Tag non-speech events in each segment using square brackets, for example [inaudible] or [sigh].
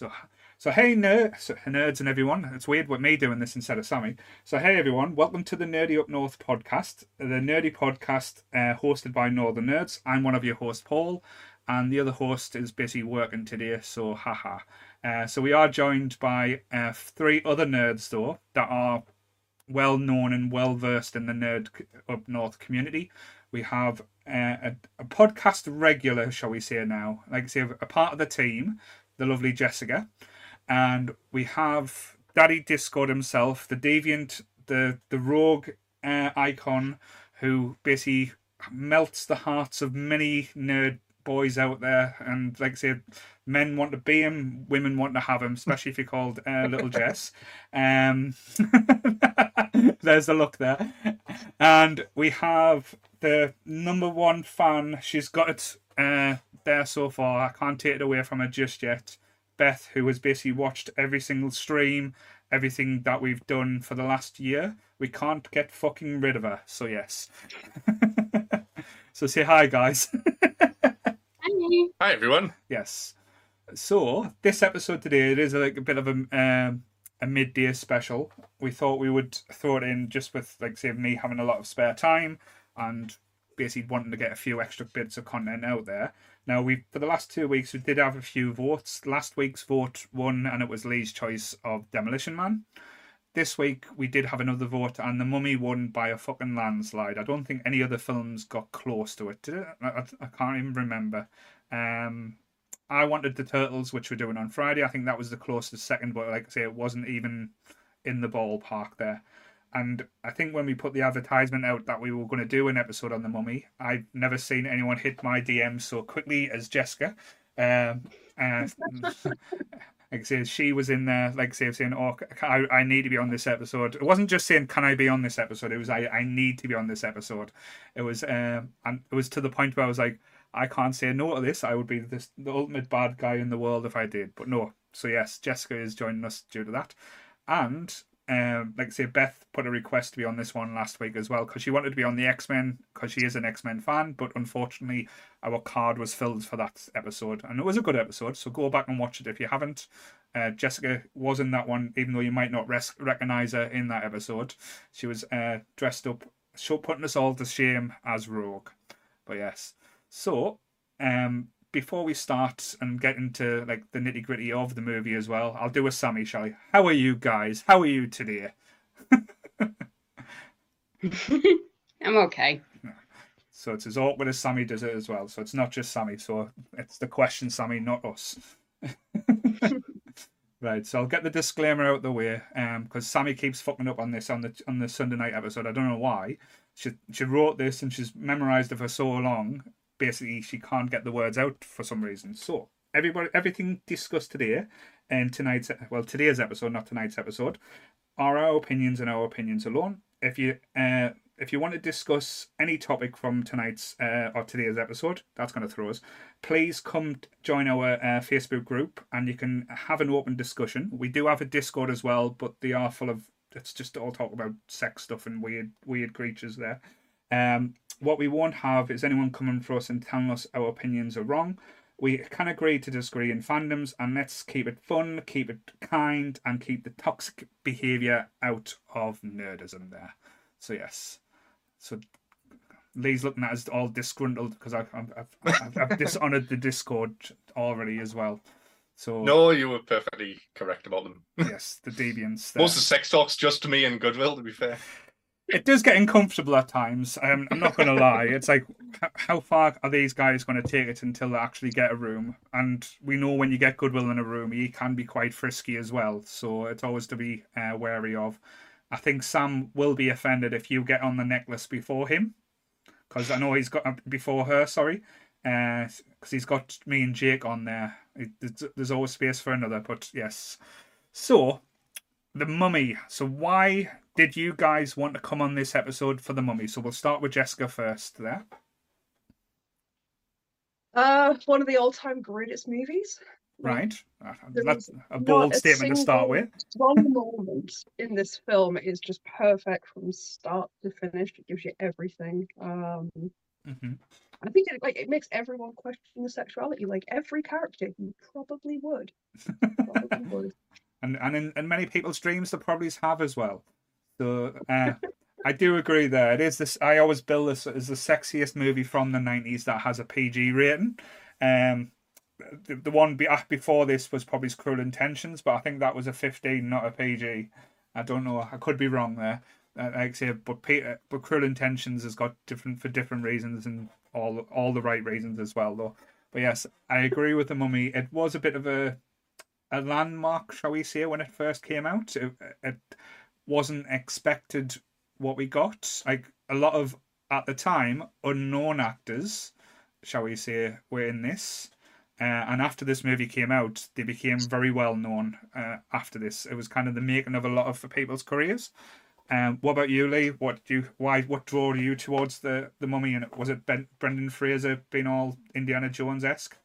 So, so hey ner- so, nerds and everyone. It's weird with me doing this instead of Sammy. So hey everyone, welcome to the Nerdy Up North podcast, the nerdy podcast uh, hosted by Northern Nerds. I'm one of your hosts, Paul, and the other host is busy working today. So haha. Uh, so we are joined by uh, three other nerds though that are well known and well versed in the nerd up north community. We have uh, a, a, podcast regular, shall we say now, like I say, a part of the team, the lovely Jessica, and we have Daddy Discord himself, the deviant, the the rogue uh, icon, who basically melts the hearts of many nerd boys out there, and like I said, men want to be him, women want to have him, especially if you're called uh, Little [laughs] Jess. Um, [laughs] there's the look there, and we have the number one fan. She's got it uh, there so far. I can't take it away from her just yet. Beth, who has basically watched every single stream, everything that we've done for the last year. We can't get fucking rid of her. So yes. [laughs] so say hi, guys. Hi. Hi, everyone. Yes. So this episode today, it is like a bit of a um, a midday special. We thought we would throw it in just with like say me having a lot of spare time and basically wanting to get a few extra bits of content out there. Now we for the last two weeks we did have a few votes. Last week's vote won and it was Lee's choice of Demolition Man. This week we did have another vote and the Mummy won by a fucking landslide. I don't think any other films got close to it. Did it? I, I can't even remember. Um, I wanted the Turtles, which we're doing on Friday. I think that was the closest second, but like I say, it wasn't even in the ballpark there. And I think when we put the advertisement out that we were going to do an episode on the Mummy, I've never seen anyone hit my DM so quickly as Jessica. Um, and [laughs] like I say, she was in there, like say, saying, "Oh, I, I need to be on this episode." It wasn't just saying, "Can I be on this episode?" It was, "I, I need to be on this episode." It was, um, and it was to the point where I was like, "I can't say no to this. I would be this, the ultimate bad guy in the world if I did." But no. So yes, Jessica is joining us due to that, and um, like I say, Beth put a request to be on this one last week as well because she wanted to be on the X Men because she is an X Men fan, but unfortunately, our card was filled for that episode, and it was a good episode. So go back and watch it if you haven't. Uh, Jessica was in that one, even though you might not res- recognize her in that episode. She was uh, dressed up, show putting us all to shame as Rogue. But yes, so um, before we start and get into like the nitty gritty of the movie as well, I'll do a Sammy, shall I? How are you guys? How are you today? [laughs] I'm okay. So it's as awkward as Sammy does it as well. So it's not just Sammy. So it's the question, Sammy, not us. [laughs] right. So I'll get the disclaimer out of the way, um, because Sammy keeps fucking up on this on the on the Sunday night episode. I don't know why. She she wrote this and she's memorized it for so long. Basically, she can't get the words out for some reason. So everybody, everything discussed today and tonight's well today's episode, not tonight's episode, are our opinions and our opinions alone. If you uh, if you want to discuss any topic from tonight's uh, or today's episode, that's going to throw us. Please come join our uh, Facebook group and you can have an open discussion. We do have a Discord as well, but they are full of it's just all talk about sex stuff and weird weird creatures there. Um, what we won't have is anyone coming for us and telling us our opinions are wrong. We can agree to disagree in fandoms, and let's keep it fun, keep it kind, and keep the toxic behaviour out of nerdism there. So yes, so Lee's looking at us all disgruntled because I've, I've, I've, I've dishonoured the Discord already as well. So No, you were perfectly correct about them. yes, the deviants. [laughs] there. Most of the sex talk's just to me and Goodwill, to be fair. It does get uncomfortable at times. Um, I'm not going to lie. It's like, how far are these guys going to take it until they actually get a room? And we know when you get Goodwill in a room, he can be quite frisky as well. So it's always to be uh, wary of. I think Sam will be offended if you get on the necklace before him, because I know he's got uh, before her. Sorry, because he's got me and Jake on there. It, there's always space for another, but yes. So the mummy. So why did you guys want to come on this episode for the mummy? So we'll start with Jessica first there. Uh, one of the all-time greatest movies. Right. Uh, There That's a bold a statement to start with. One moment in this film is just perfect from start to finish. It gives you everything. Um, hmm I think it like it makes everyone question the sexuality. Like every character, you probably would. [laughs] Probably would. and and in, in many people's dreams, they probably have as well. So uh, I do agree there. It is this. I always bill this as the sexiest movie from the '90s that has a PG rating. Um, the, the one be, ah, before this was probably Cruel Intentions, but I think that was a 15, not a PG. I don't know. I could be wrong there. Uh, like I say, but Peter, but Cruel Intentions has got different for different reasons and all all the right reasons as well, though. But yes, I agree with the Mummy. It was a bit of a a landmark, shall we say, when it first came out. It, it wasn't expected what we got. Like a lot of at the time unknown actors, shall we say, were in this. Uh, and after this movie came out, they became very well known. Uh, after this, it was kind of the making of a lot of people's careers. Um, what about you, Lee? What do you, why, what drew you towards the the Mummy? And was it ben, Brendan Fraser being all Indiana Jones esque?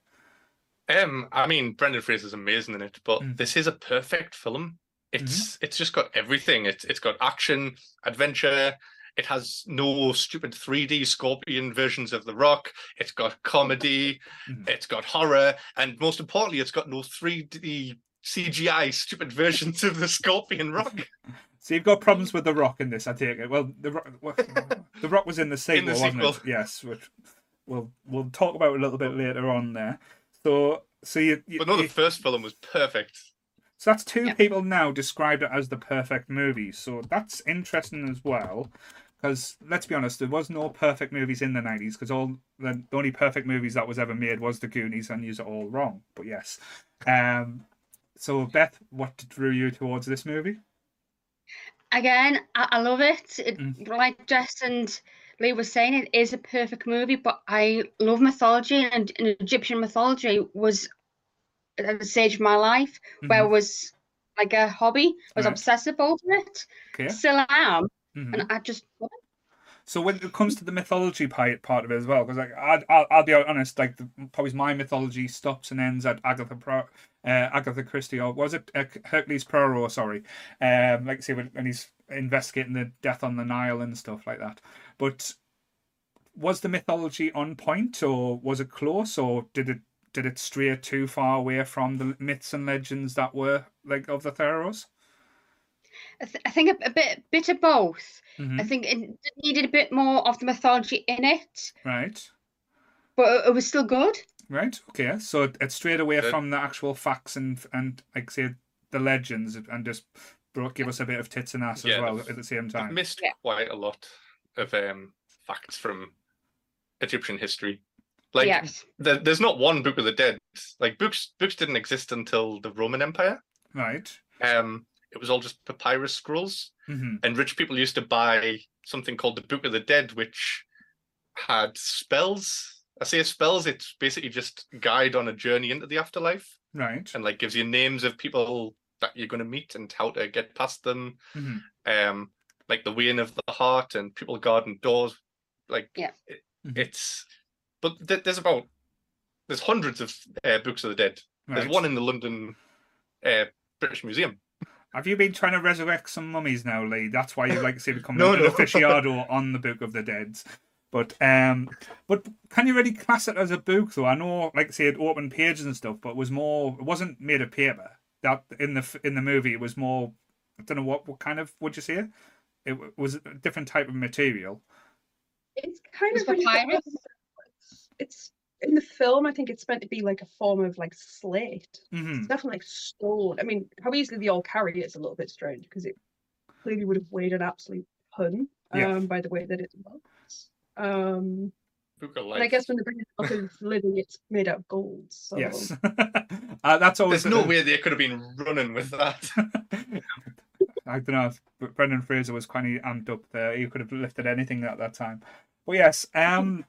Um, I mean, Brendan Fraser's amazing in it, but Mm. this is a perfect film. It's it's just got everything. It's it's got action, adventure. It has no stupid 3D Scorpion versions of The Rock. It's got comedy. Mhm. It's got horror, and most importantly, it's got no 3D CGI stupid versions of the Scorpion Rock. [laughs] So you've got problems with the Rock in this, I take it. Well, the Rock, well, [laughs] the Rock was in the sequel, in the wasn't it? sequel. Yes, which we'll we'll talk about a little bit later on there. So so you, you, But no, the you- first film was perfect. So that's two Yeah. people now described it as the perfect movie. So that's interesting as well. Because let's be honest, there was no perfect movies in the nineties. Because all the, the only perfect movies that was ever made was the Goonies, and you're all wrong. But yes, um, so Beth, what drew you towards this movie? Again, I, I love it. it Mm. Like Jess and Lee was saying, it is a perfect movie, but I love mythology, and, and Egyptian mythology was at the stage of my life where it was like a hobby. I was Right. obsessive over it. Okay. Still am, Mhm. and I just. So when it comes to the mythology part of it as well, because like I'd, I'll, I'll be honest, like the, probably my mythology stops and ends at Agatha Pro, uh, Agatha Christie, or was it uh, Hercules Poirot? Sorry, um, like say when, when he's investigating the death on the Nile and stuff like that. But was the mythology on point, or was it close, or did it did it stray too far away from the myths and legends that were like of the pharaohs? I, th- I think a, a bit, bit of both. Mhm. I think it needed a bit more of the mythology in it, Right. but it, it was still good. Right. Okay. So it, it strayed away Good. from the actual facts and and like say the legends and just brought give us a bit of tits and ass as well at the same time. missed Yeah. quite a lot of um, facts from Egyptian history. Like yes. there, there's not one Book of the Dead. Like books books didn't exist until the Roman Empire. Right. Um, it was all just papyrus scrolls, hmm and rich people used to buy something called the Book of the Dead, which had spells. I say spells. It's basically just guide on a journey into the afterlife, Right. and like gives you names of people that you're going to meet and how to get past them. hmm um like the weighing of the heart and people guarding doors like Yeah. it- Mhm. it's but th- there's about there's hundreds of uh, books of the dead there's one in the london uh, british museum Have you been trying to resurrect some mummies now, Lee? That's why you like to say become [laughs] No, an no. aficionado on the Book of the Dead. But um, but can you really class it as a book though? I know, like say, it opened pages and stuff, but it was more. It wasn't made of paper. That in the in the movie, it was more. I don't know what what kind of would you say? It w- was a different type of material. It's kind It's of when you get papyrus? Older, it's, it's in the film. I think it's meant to be like a form of like slate. hmm It's definitely like stone. I mean, how easily they all carry it is a little bit strange because it clearly would have weighed an absolute ton um, Yeah. by the way that it looks. Um, and I guess when they bring it out of living, it's made out of gold. So Yes, [laughs] uh, that's always. there's no way they could have been running with that [laughs] I don't know. If Brendan Fraser was kind of amped up there. He could have lifted anything at that time. But yes, um,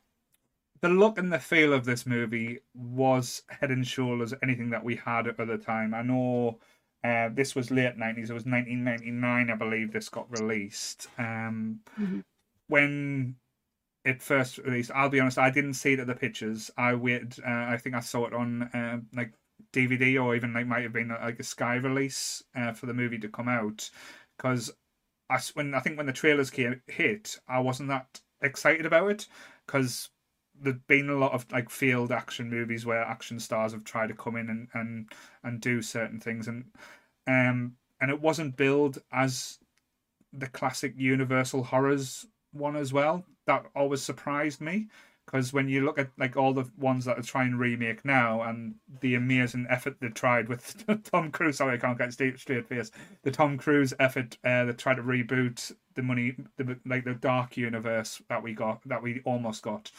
the look and the feel of this movie was head and shoulders anything that we had at the time. I know uh, this was late nineties. It was nineteen ninety nine, I believe. This got released. Um, Mhm. when it first released, I'll be honest, I didn't see it at the pictures. I waited. Uh, I think I saw it on uh, like DVD or even like might have been uh, like a Sky release uh, for the movie to come out because I when I think when the trailers came hit, I wasn't that excited about it because there's been a lot of like field action movies where action stars have tried to come in and and and do certain things and um and it wasn't billed as the classic universal horrors one as well that always surprised me because when you look at like all the ones that are trying to remake now and the amazing effort they tried with [laughs] Tom Cruise, sorry, I can't get straight, straight face. The Tom Cruise effort, uh, they tried to reboot the Mummy, the like the dark universe that we got, that we almost got.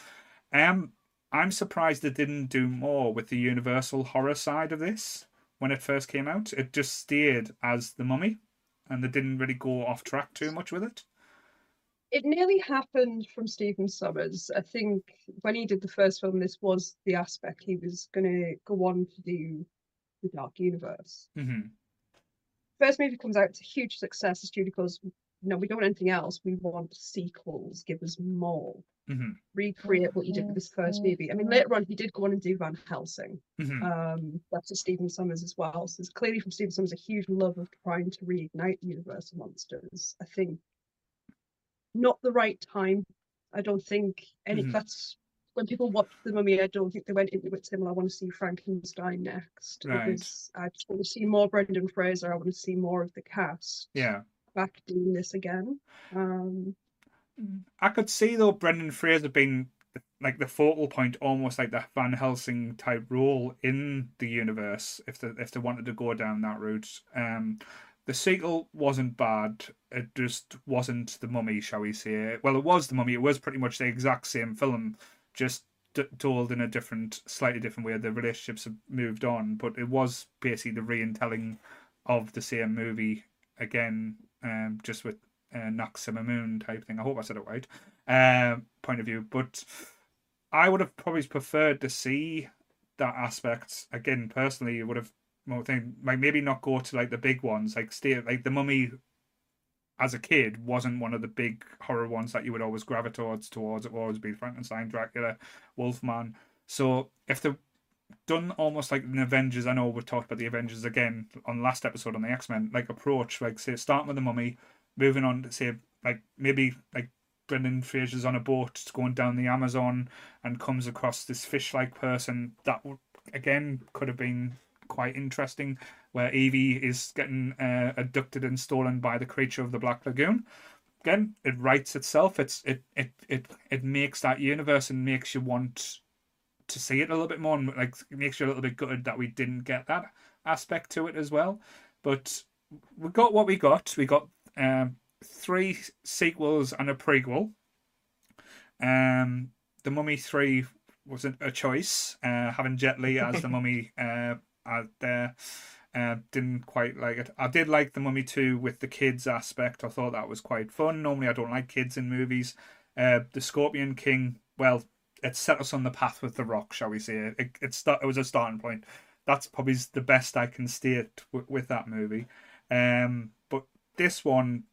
Um, I'm surprised they didn't do more with the Universal horror side of this when it first came out. It just steered as the Mummy, and they didn't really go off track too much with it. It nearly happened from Stephen Sommers. I think when he did the first film, this was the aspect he was going to go on to do the Dark Universe. Mm-hmm. First movie comes out, it's a huge success. The studio goes, no, we don't want anything else. We want sequels. Give us more. Mm-hmm. Recreate what you did with this first movie. I mean, later on, he did go on and do Van Helsing. Mm-hmm. Um, that's a Stephen Sommers as well. So there's clearly from Stephen Sommers a huge love of trying to reignite the Universal monsters. I think not the right time. I don't think any Mhm. that's when people watch the mummy, I don't think they went into it saying, Well, I want to see Frankenstein next. Right. Because I just want to see more Brendan Fraser, I want to see more of the cast Yeah. back doing this again. Um I could see though Brendan Fraser being like the focal point, almost like the Van Helsing type role in the universe, if they if they wanted to go down that route. Um, the sequel wasn't bad. It just wasn't the Mummy, shall we say? Well, it was the Mummy. It was pretty much the exact same film, just told in a different, slightly different way. The relationships have moved on, but it was basically the re-telling of the same movie again, um, just with uh, Anck-su-namun type thing. I hope I said it right. Uh, point of view, but I would have probably preferred to see that aspect again. Personally, would have more thing like maybe not go to like the big ones, like stay like the Mummy. As a kid, wasn't one of the big horror ones that you would always gravitate towards. Towards it would always be Frankenstein, Dracula, Wolfman. So if they done almost like an Avengers. I know we talked about the Avengers again on last episode on the X Men. Like approach, like say starting with the Mummy, moving on to say like maybe like Brendan Fraser's on a boat going down the Amazon and comes across this fish-like person that would again could have been quite interesting. Where Evie is getting uh, abducted and stolen by the creature of the Black Lagoon. Again, it writes itself. It's it it it it makes that universe and makes you want to see it a little bit more and like makes you a little bit gutted that we didn't get that aspect to it as well. But we got what we got. We got um, three sequels and a prequel. Um, the Mummy Three wasn't a choice. Uh, having Jet Li as the [laughs] Mummy uh, out there. Uh, didn't quite like it. I did like the Mummy 2 with the kids aspect. I thought that was quite fun. Normally, I don't like kids in movies. Uh, the Scorpion King, well, it set us on the path with The Rock, shall we say. It, it, start, it was a starting point. That's probably the best I can state w- with that movie. Um, but this one,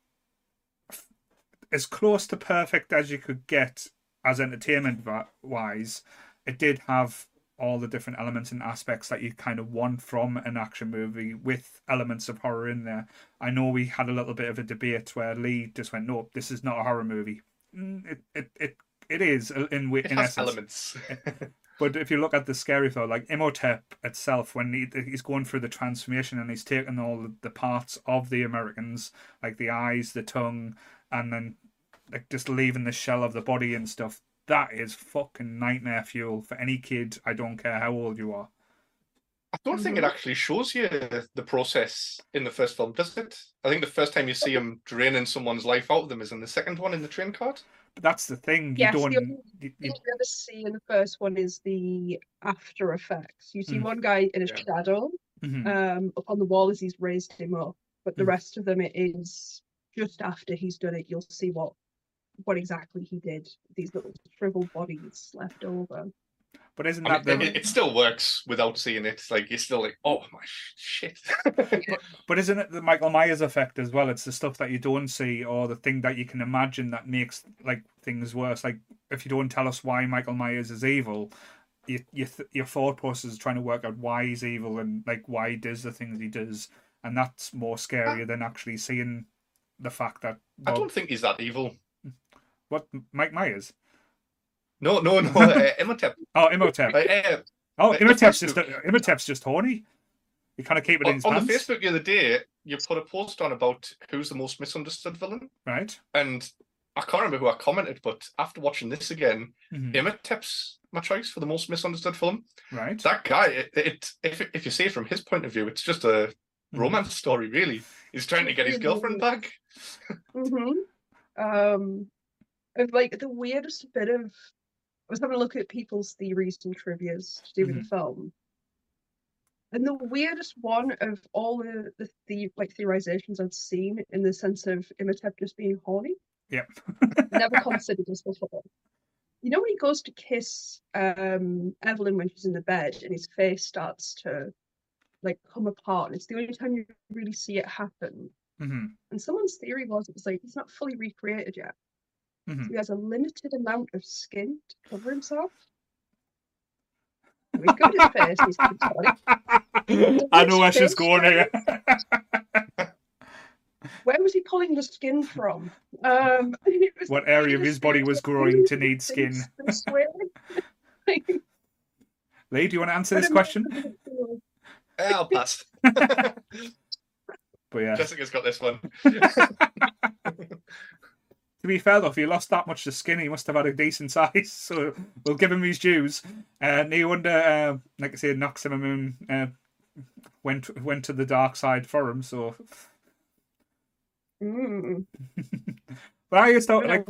as close to perfect as you could get as entertainment wise, it did have all the different elements and aspects that you kind of want from an action movie with elements of horror in there. I know we had a little bit of a debate where Lee just went, "No, this is not a horror movie." Mm, It it it, it is uh, in It in has essence. elements. [laughs] But if you look at the scary though, like Imhotep itself, when he, he's going through the transformation and he's taking all the parts of the Americans, like the eyes, the tongue, and then like just leaving the shell of the body and stuff, that is fucking nightmare fuel for any kid. I don't care how old you are. I don't think it mm-hmm. actually shows you the process in the first film, does it? I think the first time you see him draining someone's life out of them is in the second one in the train cart. But that's the thing. You Yes, the don't. only- You, thing you, you ever see in the first one is the after effects. You see Mm. one guy in a Yeah. shadow mhm. um up on the wall as he's raised him up, but the Mm. rest of them it is just after he's done it. You'll see what what exactly he did. These little shriveled bodies left over. But isn't I that mean, the? it, still works without seeing it. It's like you're still like, oh my shit. [laughs] But isn't it the Michael Myers effect as well? It's the stuff that you don't see or the thing that you can imagine that makes like things worse. Like if you don't tell us why Michael Myers is evil, you, you th- your thought process is trying to work out why he's evil and like why he does the things he does, and that's more scarier ah. than actually seeing the fact that I don't think he's that evil. what Mike Myers. No, no, no. [laughs] uh, Imhotep. Oh, Imhotep. Uh, uh, Oh, uh, Imhotep's just Facebook- Imhotep's just horny. You kind of keep it in on, his on the Facebook the other day, you put a post on about who's the most misunderstood villain, right? and I can't remember who I commented, but after watching this again, Mhm. Imhotep's my choice for the most misunderstood film. Right. That guy, it, it if if you see it from his point of view, it's just a Mhm. romance story, really. He's trying to get his girlfriend back. hmm Um, of like the weirdest bit of, I was having a look at people's theories and trivia's to do with the film, and the weirdest one of all the the, the like theorizations I'd seen in the sense of Imhotep just being horny. Yep. Never [laughs] considered this before. You know when he goes to kiss um Evelyn when she's in the bed and his face starts to like come apart, and it's the only time you really see it happen. hmm And someone's theory was it was like he's not fully recreated yet. Mhm. So he has a limited amount of skin to cover himself. [laughs] We've got his face, he's got his body. I know where she's going here. [laughs] Where was he pulling the skin from? Um, [laughs] was What area of his body was growing to need skin? Things- things sway. Lee, do you want to answer this question? must have been- I'll pass. But yeah, Jessica's got this one. To be fair though, if he lost that much of skin, he must have had a decent size. [laughs] So we'll give him his dues. Uh, no wonder, uh, like I said, Anck-su-namun uh, went went to the dark side for him. So, Mm, [laughs] but I just thought like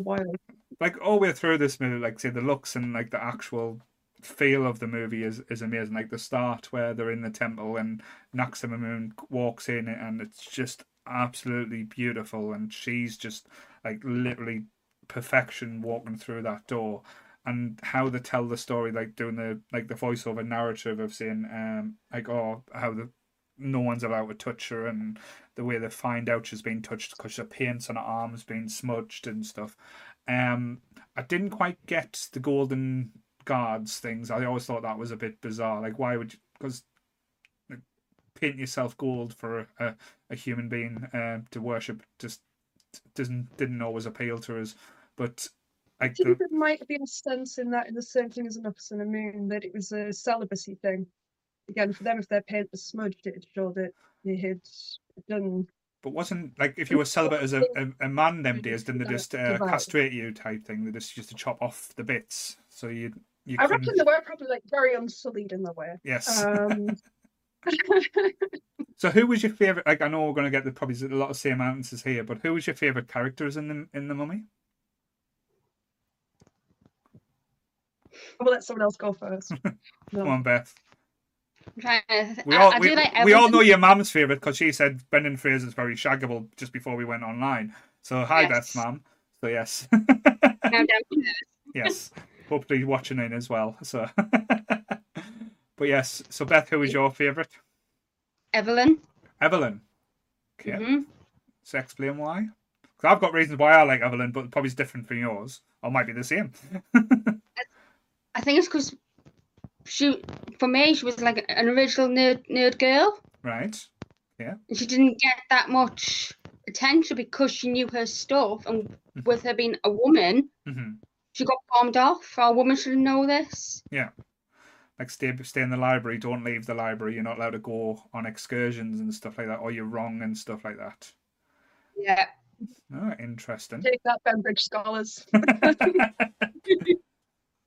like all the way through this movie, like say the looks and like the actual feel of the movie is, is amazing. Like the start where they're in the temple and Anck-su-namun walks in and it's just absolutely beautiful and she's just like literally perfection walking through that door. And how they tell the story, like doing the like the voiceover narrative of saying, um, like oh how the no one's allowed to touch her and the way they find out she's been touched because her paint's on her arms being smudged and stuff. Um, I didn't quite get the golden guards things. I always thought that was a bit bizarre. Like, why would? Because paint yourself gold for a, a, human being uh, to worship just doesn't didn't always appeal to us. But I think the, there might be a sense in that in the same thing as an Office and a Moon that it was a celibacy thing. Again, for them, if their paint was smudged, it showed that they had done. but wasn't like if you were celibate as a, a, a man them days, didn't they just uh, castrate you type thing? They just used to chop off the bits so you you I couldn't. reckon they were probably like very unsullied in their way. Yes. Um, So who was your favorite? Like I know we're going to get the probably a lot of same answers here, but who was your favorite characters in the in the Mummy? We'll let someone else go first. [laughs] Come on, Beth. I'm trying to- We I, all I we, do like we all know your mum's favorite because she said Brendan Fraser's very shaggable just before we went online. So hi, Yes. Beth, mum. So yes, I'm down [laughs] for this. yes. Hopefully watching in as well. So, [laughs] but yes. So Beth, who was your favorite? Evelyn. Evelyn. Okay. Mhm. So explain why. Because I've got reasons why I like Evelyn, but probably it's different from yours, or might be the same. [laughs] I think it's because she, for me, she was like an original nerd nerd girl, right. and she didn't get that much attention because she knew her stuff, and with her being a woman, hmm she got bombed off. A woman should know this. Like stay stay in the library don't leave the library you're not allowed to go on excursions and stuff like that or you're wrong and stuff like that. Yeah. oh interesting. Take that, Bembridge scholars. [laughs] [laughs]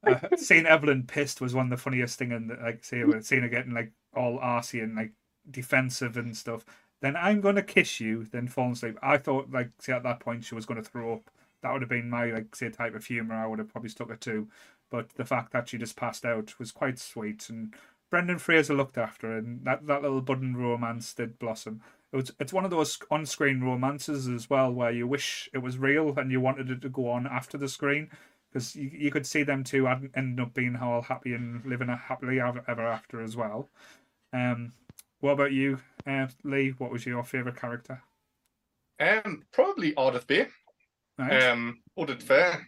uh, seeing evelyn pissed was one of the funniest thing and like say seeing her getting like all arsey and like defensive and stuff. Then i'm gonna kiss you then fall asleep. I thought like see at that point she was gonna throw up. That would have been my like say type of humor i would have probably stuck her to but the fact that she just passed out was quite sweet and Brendan Fraser looked after her, and that, that little budding romance did blossom. It was it's one of those on-screen romances as well, where you wish it was real and you wanted it to go on after the screen, because you, you could see them two end up being all happy and living a happily ever, after as well. Um, what about you, uh, Lee? What was your favorite character? Um, probably Ardeth Bay. Right? Um, Oded Fehr.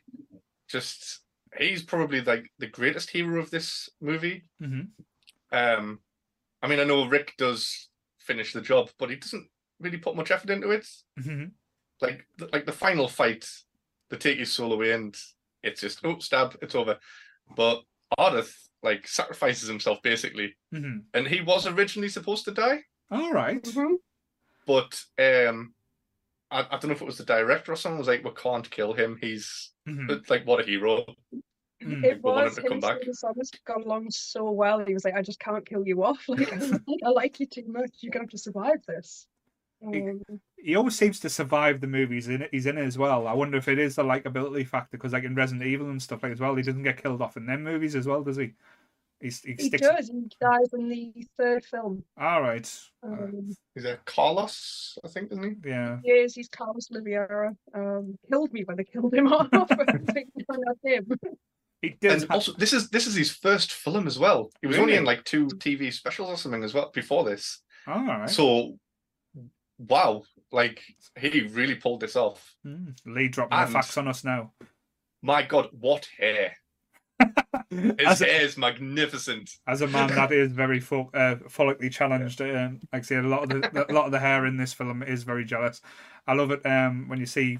Just he's probably like the greatest hero of this movie. hmm Um, I mean, I know Rick does finish the job, but he doesn't really put much effort into it. hmm Like, like the final fight, they take his soul away, and it's just oh, stab, it's over. but Ardeth like sacrifices himself basically, hmm and he was originally supposed to die, All right. But um, I, I don't know if it was the director or someone was like, "We can't kill him. He's Mhm. like what a hero." Mm. It we was him to come him back. and Stephen Sommers got along so well. He was like, I just can't kill you off. [laughs] [laughs] Like, I like you too much. You're gonna have to survive this. Um, He always seems to survive the movies in it. He's in it as well. I wonder if it is the likability factor because, like in Resident Evil and stuff like as well, he doesn't get killed off in them movies as well, does he? He's, he he sticks. does. He dies in the third film. All right. Um, He's a Carlos, I think, isn't he? Yeah. he is. He's Carlos Oliveira. Um, killed me when they killed him [laughs] off. I think, no, not him. He does. And ha- also, this is this is his first film as well. He was only in like two TV specials or something as well before this. All right. So, wow, like he really pulled this off. Mm, Lee dropping the And- facts on us now. My God, what hair! His [laughs] as, a, hair is magnificent. as a man that is very fo- uh, follically challenged, um, like I say, a lot of the a lot of the hair in this film is very jealous. I love it um, when you see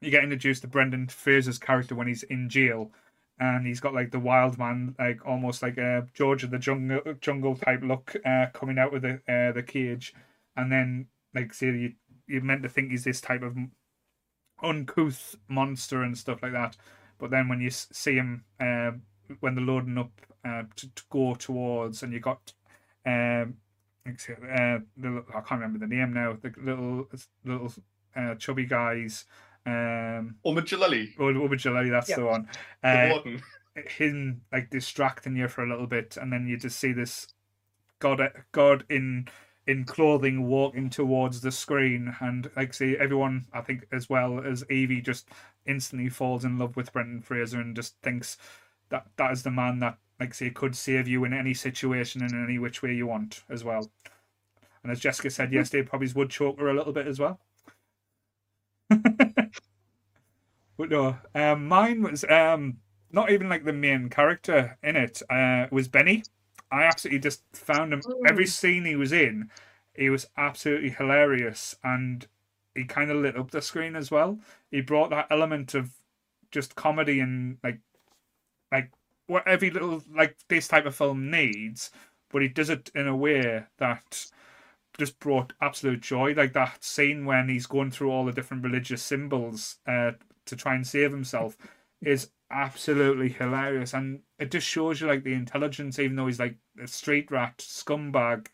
you get introduced to Brendan Fraser's character when he's in jail, and he's got like the wild man, like almost like a George of the jungle jungle type look uh, coming out of the uh, the cage, and then like say you you're meant to think he's this type of uncouth monster and stuff like that, but then when you see him uh, when they're loading up uh, to, to go towards, and you got um, like uh, the, I can't remember the name now. The little little uh, chubby guys. Um, Omid Djalili, Old Jalali, that's Yep. the one. the Uh, warden. him like distracting you for a little bit, and then you just see this god god in in clothing walking towards the screen, and like see everyone, I think as well as Evie, just instantly falls in love with Brendan Fraser and just thinks that that is the man that like say could save you in any situation in any which way you want as well. And as Jessica said yesterday, probably would choke her a little bit as well. [laughs] but no, um, mine was um not even like the main character in it. Uh, was Benny. I absolutely just found him every scene he was in. He was absolutely hilarious, and he kind of lit up the screen as well. He brought that element of just comedy and like, like what every little like this type of film needs, but he does it in a way that just brought absolute joy. Like that scene when he's going through all the different religious symbols uh, to try and save himself is absolutely hilarious, and it just shows you like the intelligence. Even though he's like a street rat scumbag,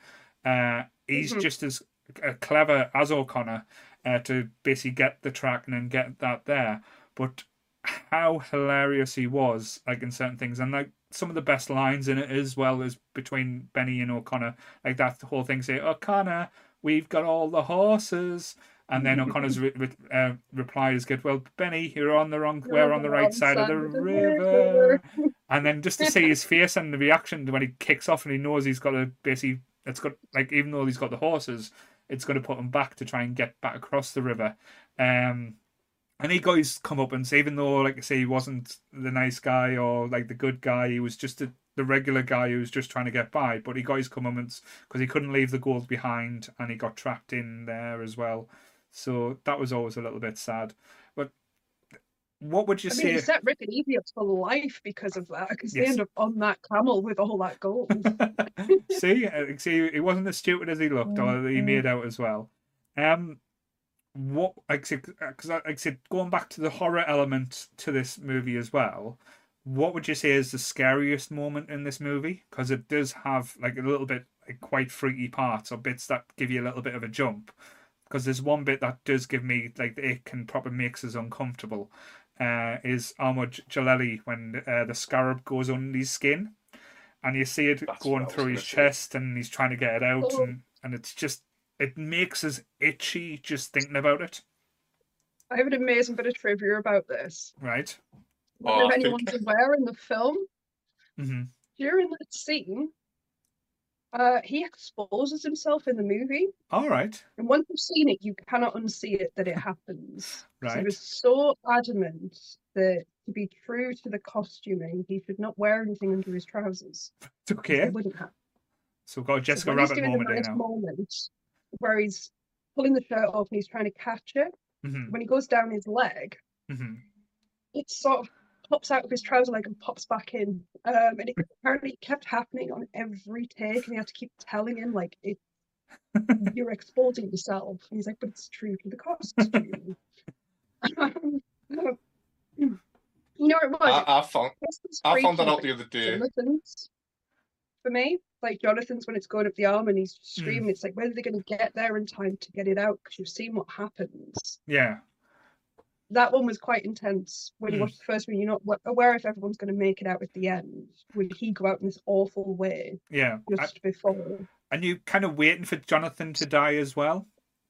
uh, he's Mhm. just as uh, clever as O'Connor uh, to basically get the track and then get that there. But how hilarious he was, like in certain things, and like some of the best lines in it as well as between Benny and O'Connor, like that whole thing say, "O'Connor, we've got all the horses." And then O'Connor's re- re- uh, reply is good. Well, Benny, you're on the wrong. We're on the right side of the river. And then just to see his face and the reaction when he kicks off and he knows he's got to basically, it's got like even though he's got the horses, it's going to put him back to try and get back across the river. Um, and he guys come up and say, even though like I say he wasn't the nice guy or like the good guy, he was just a, the regular guy who was just trying to get by. But he got his comments because he couldn't leave the gold behind and he got trapped in there as well. So that was always a little bit sad. But what would you I say? mean, set Rick and Evie up for life because of that, because they end up on that camel with all that gold. [laughs] see, uh, see, he wasn't as stupid as he looked, or he Mhm. made out as well. Um, what like because like I said, going back to the horror element to this movie as well. What would you say is the scariest moment in this movie? Because it does have like a little bit like, quite freaky parts or bits that give you a little bit of a jump. Because there's one bit that does give me like the ick and probably makes us uncomfortable. Uh, is Ahmad Djalili when uh, the scarab goes on his skin, and you see it That's going through his chest, and he's trying to get it out, Oh. and and it's just it makes us itchy just thinking about it. I have an amazing bit of trivia about this. Right? I don't Oh, if anyone's aware in the film, hmm during that scene, uh, he exposes himself in the movie. All right. And once you've seen it, you cannot unsee it that it happens. 'Cause He was so adamant that to be true to the costuming, he should not wear anything under his trousers. Okay. It wouldn't happen. So we've got a So Jessica he's Rabbit moment nice now. moment where he's pulling the shirt off and he's trying to catch it, hmm when he goes down his leg, hmm it sort of pops out of his trouser leg and pops back in. Um, and it apparently kept happening on every take, and he had to keep telling him like, it, [laughs] "You're exposing yourself." And he's like, "But it's true to the costume." Um, you know what it was? I, I found was I found that out the other day. Jonathan's for me. Like Jonathan's when it's going up the arm and he's Hmm. screaming, it's like when are they going to get there in time to get it out? Because you've seen what happens. Yeah. That one was quite intense. When you Mm. watch the first one, you're not aware if everyone's going to make it out at the end. Would he go out in this awful way Yeah. I- just before? and you kind of waiting for Jonathan to die as well,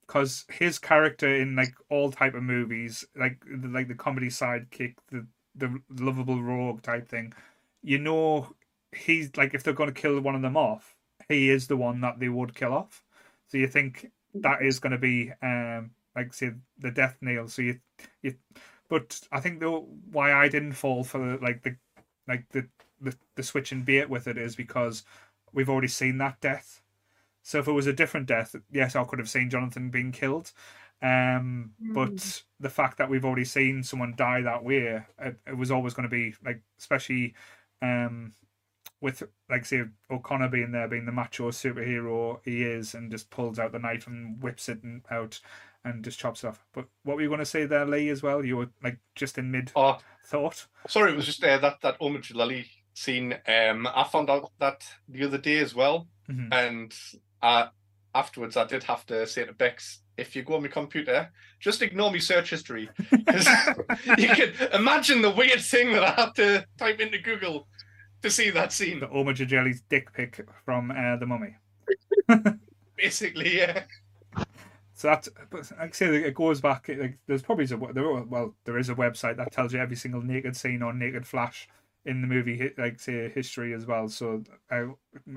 because his character in like all type of movies, like the, like the comedy sidekick, the the lovable rogue type thing, you know, he's like if they're going to kill one of them off, he is the one that they would kill off. So you think that is going to be um like say the death nail. So you you, but I think though why I didn't fall for the, like the like the the the switch and bait with it is because we've already seen that death. So if it was a different death, yes, I could have seen Jonathan being killed. Um, but the fact that we've already seen someone die that way, it, it was always going to be like, especially um, with like say O'Connor being there, being the macho superhero he is, and just pulls out the knife and whips it out and just chops it off. But what were you going to say there, Lee? As well, you were like just in mid Oh, thought. sorry, it was just uh, that that Djalili scene. Um, I found out that the other day as well, Mhm. and uh, afterwards I did have to say to Bex, if you go on my computer, just ignore me search history [laughs] because [laughs] you can imagine the weird thing that I had to type into Google to see that scene. The Omar Jelly's dick pic from uh, the Mummy. [laughs] Basically, yeah. So that, but like I say, it goes back. Like, there's probably a there, well, there is a website that tells you every single naked scene or naked flash in the movie, like say history as well. So I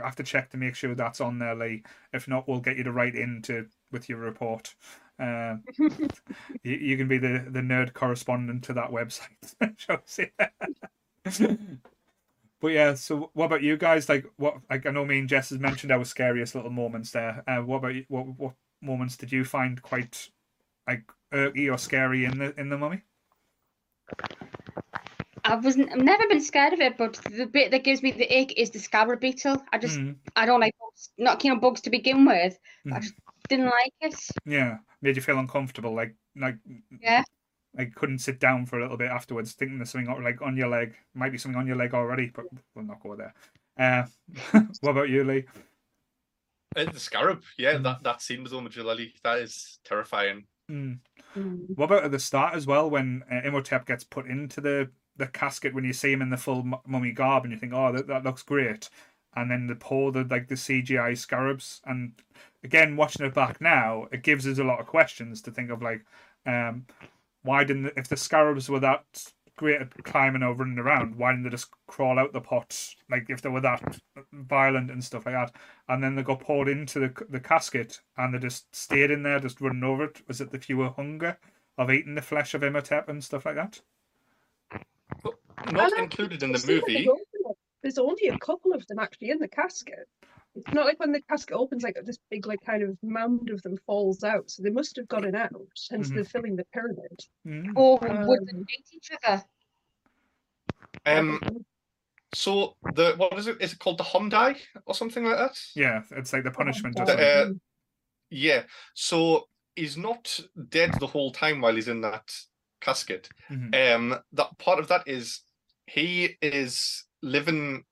have to check to make sure that's on there, Lee. If not, we'll get you to write into with your report. Um, [laughs] you, you can be the the nerd correspondent to that website. [laughs] shall we say? [laughs] But yeah, so what about you guys? Like, what? Like, I know me and Jess has mentioned our scariest little moments there. Uh, what about you? What what moments did you find quite like irky or scary in the in the mummy? I wasn't. I've never been scared of it, but the bit that gives me the ick is the scarab beetle. I just, Mm, I don't like bugs. Not keen on bugs to begin with. I mhm. just didn't like it. Yeah, made you feel uncomfortable. Like like Yeah. like couldn't sit down for a little bit afterwards, thinking there's something like on your leg. Might be something on your leg already, but we'll not go there. Uh, [laughs] what about you, Lee? Uh, the scarab, yeah, Mm. that, that scene with Omid Djalili, that is terrifying. Mm. Mm. What about at the start as well when uh, Imhotep gets put into the, the casket when you see him in the full mummy garb and you think, oh, that, that looks great, and then they pour the like the CGI scarabs and again watching it back now, it gives us a lot of questions to think of like, um, why didn't if the scarabs were that great at climbing or running around, why didn't they just crawl out the pots? like if they were that violent and stuff like that, and then they got poured into the the casket and they just stayed in there just running over it? Was it the fewer hunger? Of eating the flesh of Imhotep and stuff like that. Not included in the You see when they movie. There's only a couple of them actually in the casket. It's not like when the casket opens, like this big, like kind of mound of them falls out. So they must have gotten out, hence Mhm. they're filling the pyramid. Mm. Or would they Um, beat each other? Um, so the what is it? Is it called the Hom-Dai or something like that? Yeah, it's like the punishment. Oh, The, uh, Yeah. So he's not dead the whole time while he's in that casket. Mhm. Um, that part of that is he is living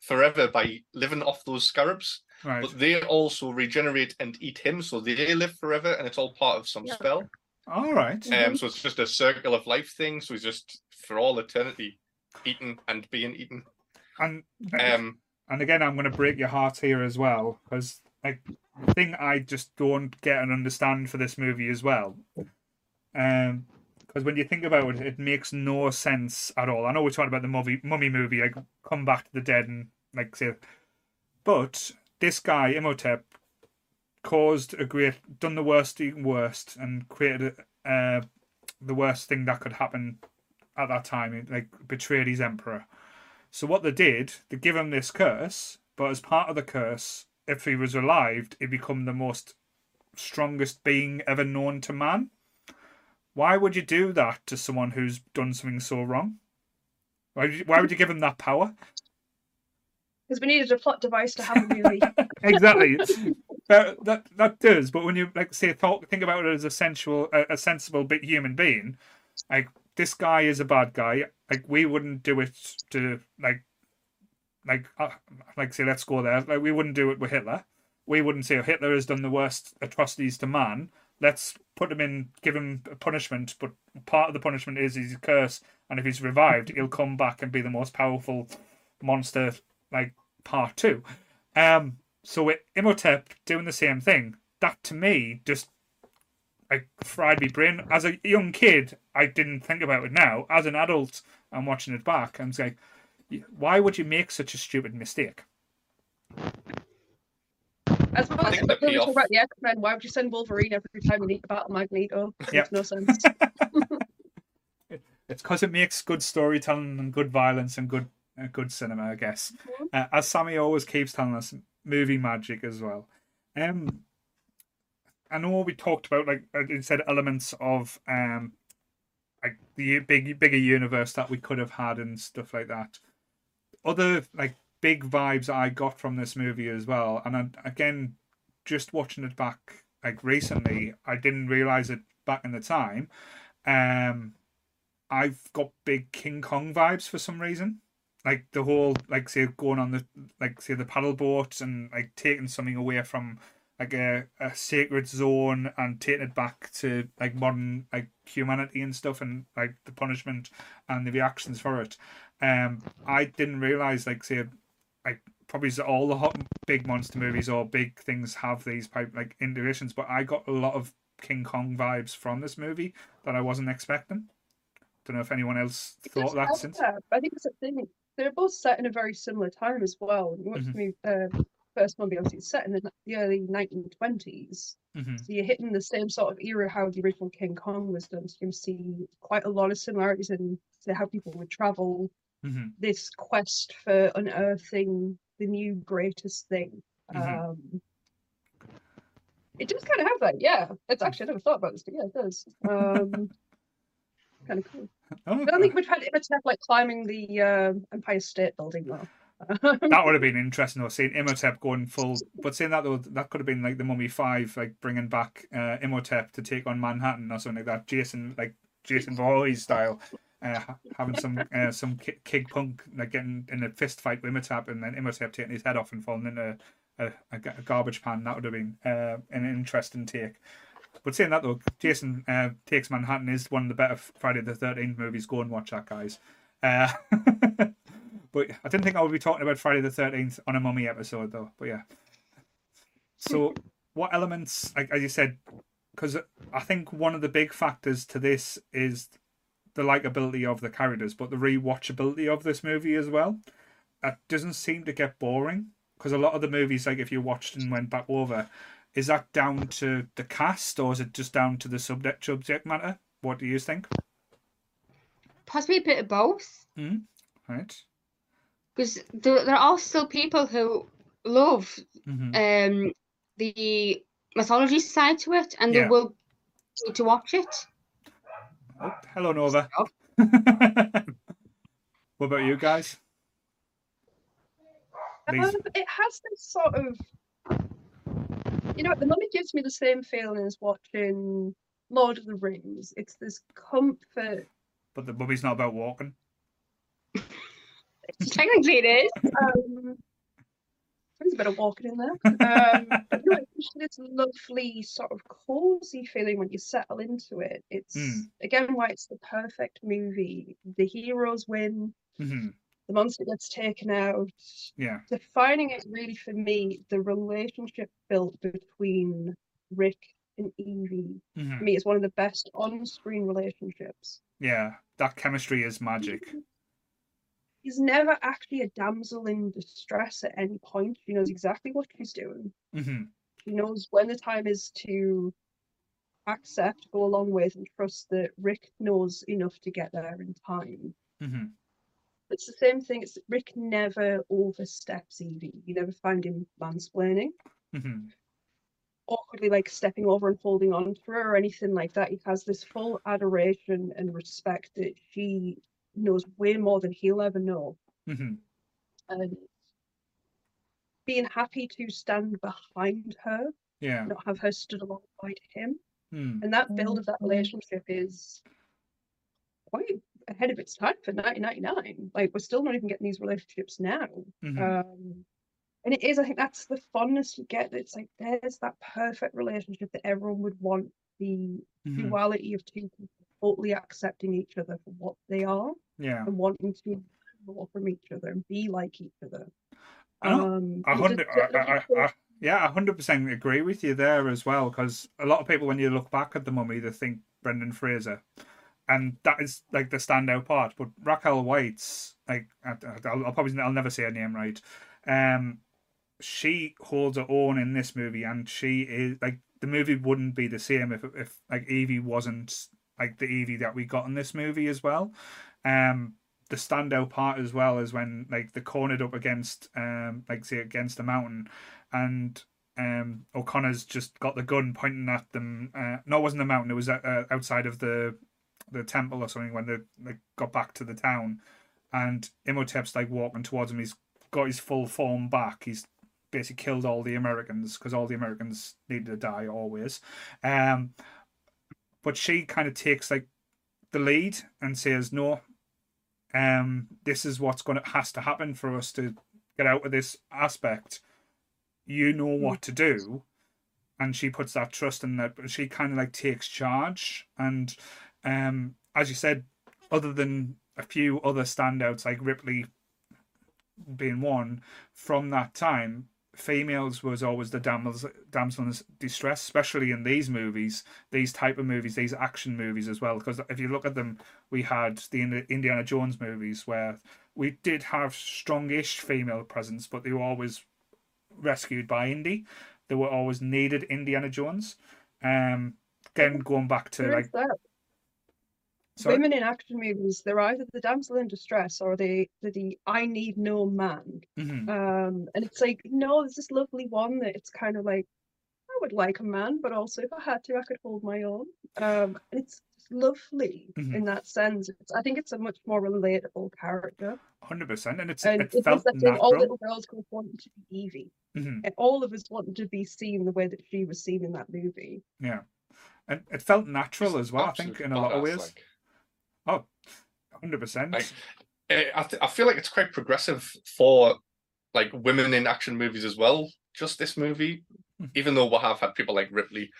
forever by living off those scarabs, Right. but they also regenerate and eat him, so they live forever, and it's all part of some Yeah. spell. All right. Um, so it's just a circle of life thing. So he's just for all eternity eaten and being eaten. And Um, and again, I'm going to break your heart here as well because like the thing I just don't get and understand for this movie as well. Um, because when you think about it, it makes no sense at all. I know we're talking about the movie, mummy movie, like come back to the dead and like say, but this guy Imhotep caused a great, done the worst, worst, and created uh, the worst thing that could happen at that time. Like betrayed his emperor. So what they did, they give him this curse, but as part of the curse, if he was alive, he'd become the most strongest being ever known to man. Why would you do that to someone who's done something so wrong? Why would you, why would you give him that power? Because we needed a plot device to have a movie. [laughs] exactly. that, that that does, but when you like say thought, think about it as a sensual, a, a sensible bit human being, like this guy is a bad guy. Like we wouldn't do it to like, like uh, like say let's go there. Like we wouldn't do it with Hitler. We wouldn't say oh, Hitler has done the worst atrocities to man. Let's put him in, give him a punishment, but part of the punishment is he's a curse, and if he's revived, he'll come back and be the most powerful monster, like part two. Um, so with Imhotep doing the same thing, that to me just like fried my brain. As a young kid, I didn't think about it now. As an adult, I'm watching it back. I'm like, why would you make such a stupid mistake? As well as when we talk about the X Men, why would you send Wolverine every time you need to battle Magneto? Makes Yep. no sense. [laughs] It's because it makes good storytelling and good violence and good uh, good cinema, I guess. Uh, as Sammy always keeps telling us, movie magic as well. Um, I know we talked about like uh, you said elements of um, like the big bigger universe that we could have had and stuff like that. Other like big vibes I got from this movie as well, and I, again, just watching it back like recently, I didn't realize it back in the time. Um, I've got big King Kong vibes for some reason. Like the whole like say going on the like say the paddle boats and like taking something away from like a, a sacred zone and taking it back to like modern like humanity and stuff and like the punishment and the reactions for it. Um I didn't realise like say like probably all the hot big monster movies or big things have these type like iterations, but I got a lot of King Kong vibes from this movie that I wasn't expecting. Don't know if anyone else thought that since. that, I think it's a thing. They're both set in a very similar time as well. You watch Mhm. the movie, uh, first movie, obviously, it's set in the, the early 1920s. hmm So you're hitting the same sort of era how the original King Kong was done. So you can see quite a lot of similarities in to how people would travel, hmm this quest for unearthing the new greatest thing. Mhm. Um, it does kind of have that, yeah. It's actually I never thought about this, but yeah, it does. Um, [laughs] kind of cool. Oh, I don't think we've had Imhotep like climbing the um Empire State Building though. [laughs] that would have been interesting. Or seeing Imhotep going full, but saying that though, that could have been like the Mummy Five, like bringing back uh, Imhotep to take on Manhattan or something like that. Jason, like Jason Voorhees style, uh, having some uh, some ki- kid punk like getting in a fist fight with Imhotep, and then Imhotep taking his head off and falling into a, a, a garbage pan. That would have been uh, an interesting take. But saying that though, Jason uh, Takes Manhattan is one of the better Friday the Thirteenth movies. Go and watch that, guys. Uh, [laughs] but I didn't think I would be talking about Friday the Thirteenth on a Mummy episode though. But yeah. So, what elements, like as you said, because I think one of the big factors to this is the likability of the characters, but the rewatchability of this movie as well. It doesn't seem to get boring because a lot of the movies, like if you watched and went back over, is that down to the cast or is it just down to the subject subject matter? What do you think? Possibly a bit of both, Right. because there, there are still people who love hmm um the mythology side to it, and Yeah. they will need to watch it. Oh, hello, Nova. [laughs] What about you guys? Um, it has this sort of, you know, the mummy gives me the same feeling as watching Lord of the Rings. It's this comfort. But the movie's not about walking. [laughs] Technically, it is. Um, there's a bit of walking in there. Um, but no, it's just this lovely sort of cozy feeling when you settle into it. It's Mm. again why it's the perfect movie. The heroes win. hmm The monster gets taken out. Yeah. defining it really for me, the relationship built between Rick and Evie, hmm for me, is one of the best on-screen relationships. Yeah. That chemistry is magic. [laughs] He's never actually a damsel in distress at any point. She knows exactly what she's doing. hmm She knows when the time is to accept, go along with, and trust that Rick knows enough to get there in time. hmm It's the same thing. It's Rick never oversteps Evie. You never find him mansplaining. hmm awkwardly like stepping over and holding on to her or anything like that. He has this full adoration and respect that she knows way more than he'll ever know. hmm And being happy to stand behind her, Yeah. not have her stood alongside him. Hmm. And that build of that relationship is quite ahead of its time for 1999. Like, we're still not even getting these relationships now. Mhm. Um, and it is, I think that's the fondness you get. It's like there's that perfect relationship that everyone would want the Mhm. duality of two people totally accepting each other for what they are Yeah. and wanting to more from each other and be like each other. I. Um, hundred, I, I, I, yeah, a hundred percent agree with you there as well. Because a lot of people, when you look back at the mummy, they think Brendan Fraser, and that is like the standout part. But Raquel White's like, I, I'll, I'll probably I'll never say her name right. Um, she holds her own in this movie, and she is like the movie wouldn't be the same if if like Evie wasn't like the Evie that we got in this movie as well. Um, the standout part as well is when like they're cornered up against um like say against the mountain and um O'Connor's just got the gun pointing at them uh no it wasn't the mountain it was uh, outside of the the temple or something when they got back to the town. And Imhotep's like walking towards him he's got his full form back. He's basically killed all the Americans because all the Americans needed to die always. Um but she kind of takes like the lead and says no um, this is what's going to has to happen for us to get out of this aspect. You know what to do, and she puts that trust in that. But she kind of like takes charge, and um, as you said, other than a few other standouts like Ripley being one from that time, females was always the damsel damsel in distress, especially in these movies, these type of movies, these action movies as well. Because if you look at them, we had the Indiana Jones movies where we did have strongish female presence, but they were always rescued by Indy. They were always needed Indiana Jones. Um, again, going back to like. Sorry, Women in action movies, they're either the damsel in distress or they they're the I need no man. Mhm. Um, and it's like, no, there's this lovely one that it's kind of like, I would like a man, but also if I had to, I could hold my own. Um, and it's lovely Mhm. in that sense. It's, I think it's a much more relatable character. hundred percent, and it's And it it felt was that thing, all natural. little girls grew up wanting to be Evie. Mhm. And all of us wanted to be seen the way that she was seen in that movie. Yeah, and it felt natural as well. I think in a lot of ways. like. Oh, 100 percent. Like, I, th- I feel like it's quite progressive for like women in action movies as well. Just this movie, Hmm. even though we have had people like Ripley,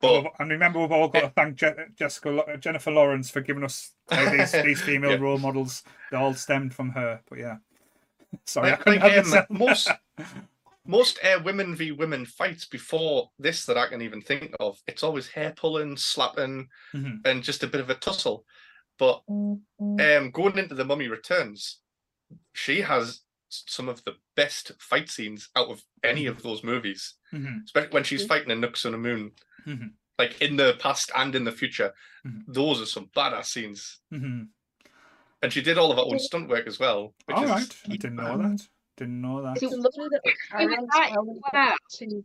but and remember, we've all got to thank Je- Jessica, Jennifer Lawrence for giving us these, [laughs] these female Yeah. role models. They all stemmed from her. But yeah, sorry, I couldn't like, um, most [laughs] most uh, women v women fights before this that I can even think of, it's always hair pulling, slapping, Mhm. and just a bit of a tussle. But um, going into the Mummy Returns, she has some of the best fight scenes out of any of those movies, Mhm, especially when she's Mhm. fighting Anck-su-namun, mhm, like in the past and in the future. Mhm. Those are some badass scenes, and she did all of her own stunt work as well. Which All is right, I didn't know that. Didn't know that. It's a lovely little It was carrot like element that. to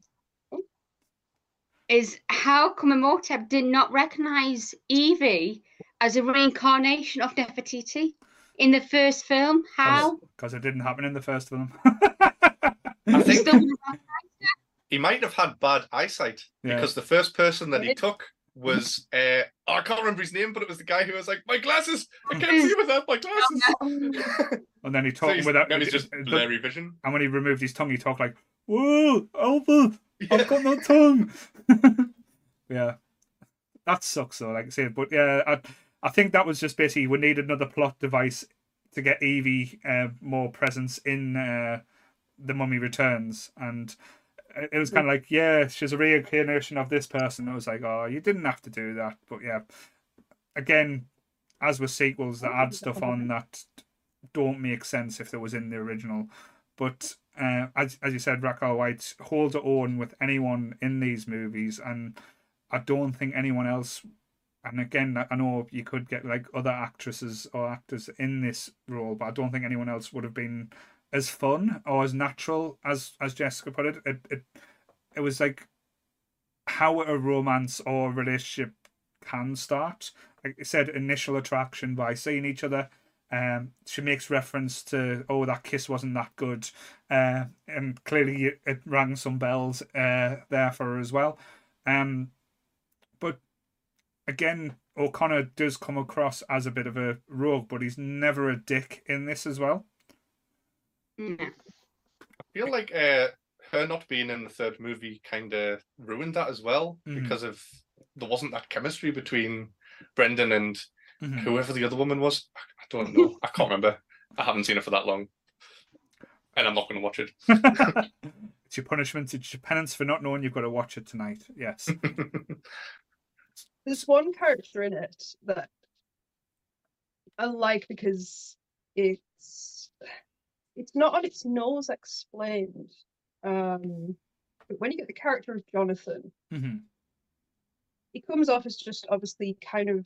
is how come Imhotep did not recognize Evie as a reincarnation of Nefertiti in the first film? How? Because it didn't happen in the first film. I think he might have had bad eyesight Yeah. because the first person that he took was uh, I can't remember his name, but it was the guy who was like, "My glasses, I can't see without my glasses." [laughs] and then he talked he's, without. now he's just blurry vision. And when he removed his tongue, he talked like, "Whoa, Albert, Yeah. I've got no tongue." [laughs] yeah, that sucks though. Like I said, but yeah, I, I think that was just basically we need another plot device to get Evie uh, more presence in uh, the Mummy Returns, and it was kind of like, yeah, she's a reincarnation of this person. I was like, oh, you didn't have to do that, but yeah, again, as with sequels that add stuff on that don't make sense if there was in the original. But uh, as as you said, Raquel White holds her own with anyone in these movies, and I don't think anyone else. And again, I know you could get like other actresses or actors in this role, but I don't think anyone else would have been as fun or as natural as as Jessica put it. It it, it was like how a romance or relationship can start. Like I said, initial attraction by seeing each other, Um, she makes reference to, oh, that kiss wasn't that good. Uh, and clearly it, it rang some bells uh, there for her as well. Um, but again, O'Connor does come across as a bit of a rogue, but he's never a dick in this as well. Yeah. I feel like uh, her not being in the third movie kind of ruined that as well Mhm. because of there wasn't that chemistry between Brendan and Mhm. whoever the other woman was. I I don't know. I can't remember. I haven't seen it for that long, and I'm not going to watch it. [laughs] it's your punishment. It's your penance for not knowing you've got to watch it tonight. Yes. There's one character in it that I like because it's it's not on its nose explained. Um, but when you get the character of Jonathan, hmm he comes off as just obviously kind of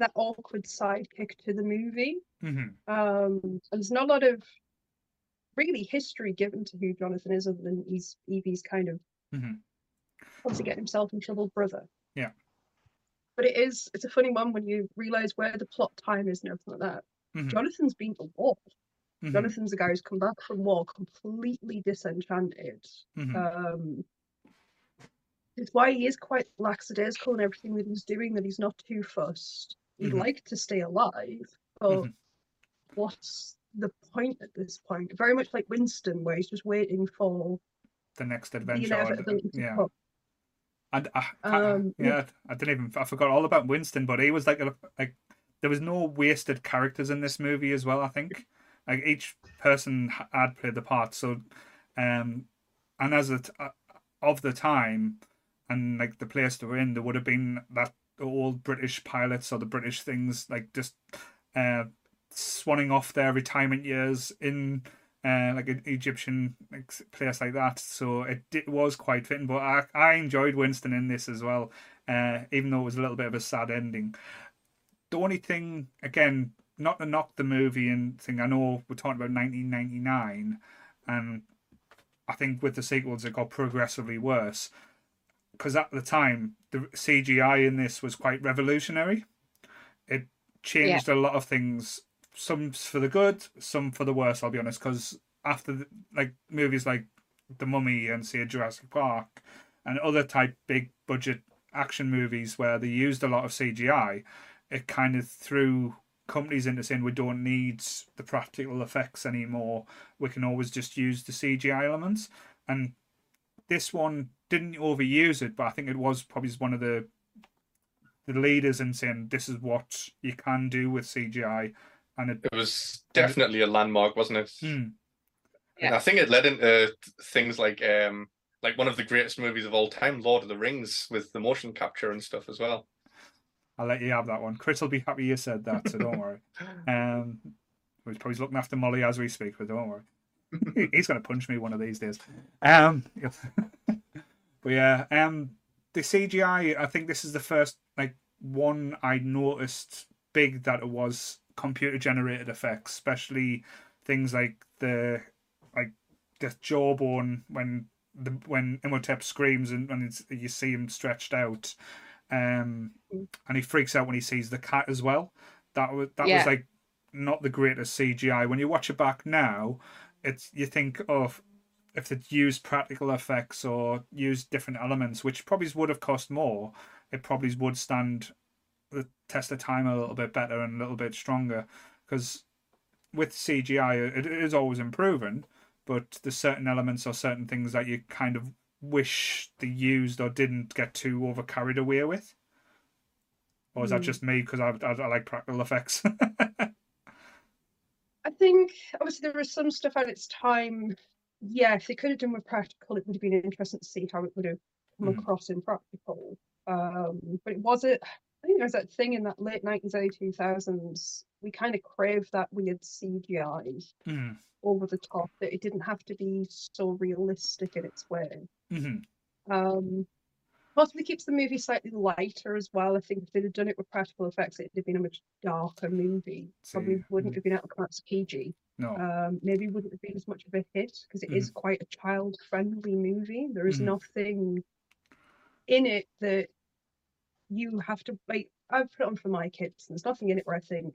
that awkward sidekick to the movie. hmm Um, and there's not a lot of really history given to who Jonathan is, other than he's Evie's kind of hmm obviously getting himself in trouble brother. Yeah. But it is it's a funny one when you realise where the plot time is and everything like that. Mhm. Jonathan's been to war. hmm Jonathan's a guy who's come back from war completely disenchanted. hmm Um it's why he is quite lackadaisical in everything that he's doing, that he's not too fussed. He'd Mhm. like to stay alive, but Mhm. what's the point at this point? Very much like Winston, where he's just waiting for the next adventure. the- yeah. And I, I- Um, yeah, I didn't even. I forgot all about Winston, but he was like a, like there was no wasted characters in this movie as well. I think like each person had played the part. So, um, and as it uh, of the time, and like the place they were in, there would have been that old British pilots or the British things like just uh swanning off their retirement years in uh, like an Egyptian place like that. So it, it was quite fitting. But I, I enjoyed Winston in this as well, uh, even though it was a little bit of a sad ending. The only thing, again, not to knock the movie and thing, I know we're talking about 1999, and I think with the sequels it got progressively worse. Because at the time, the CGI in this was quite revolutionary. It changed a lot of things some for the good, some for the worse. I'll be honest, because after the, like movies like The Mummy and say Jurassic Park and other type big budget action movies where they used a lot of CGI, it kind of threw companies into saying we don't need the practical effects anymore. We can always just use the CGI elements. And this one didn't overuse it, but I think it was probably one of the the leaders in saying this is what you can do with CGI, and it It was definitely a landmark, wasn't it? Hmm. And I think it led into things like um like one of the greatest movies of all time, Lord of the Rings, with the motion capture and stuff as well. I'll let you have that one. Chris will be happy you said that, so don't worry. [laughs] Um, he's probably looking after Molly as we speak, but don't worry. [laughs] he's going to punch me one of these days. Um, [laughs] but yeah, um, the CGI. I think this is the first like one I noticed big that it was computer generated effects, especially things like the like the jawbone when the when Imhotep screams and it's, you see him stretched out, um, and he freaks out when he sees the cat as well. That was that was like not the greatest CGI. When you watch it back now, it's you think of if they'd used practical effects or used different elements, which probably would have cost more, it probably would stand the test of time a little bit better and a little bit stronger. Because with CGI, it is always improving, but there's certain elements or certain things that you kind of wish they used or didn't get too over carried away with. Or is that Hmm. just me because I, I, I like practical effects? [laughs] I think obviously there was some stuff at its time. Yeah, if they could have done with practical, it would have been interesting to see how it would have come Mhm. across in practical. Um, but it wasn't. I think there was that thing in that late nineties, early two thousands. We kind of craved that weird CGI mm, over the top that it didn't have to be so realistic in its way. hmm Um, possibly keeps the movie slightly lighter as well. I think if they'd have done it with practical effects, it'd have been a much darker movie. Probably See, wouldn't mm. have been able to come out as PG. No. Um, maybe wouldn't have been as much of a hit because it is quite a child-friendly movie. There is Mhm. nothing in it that you have to like. I've put it on for my kids. and There's nothing in it where I think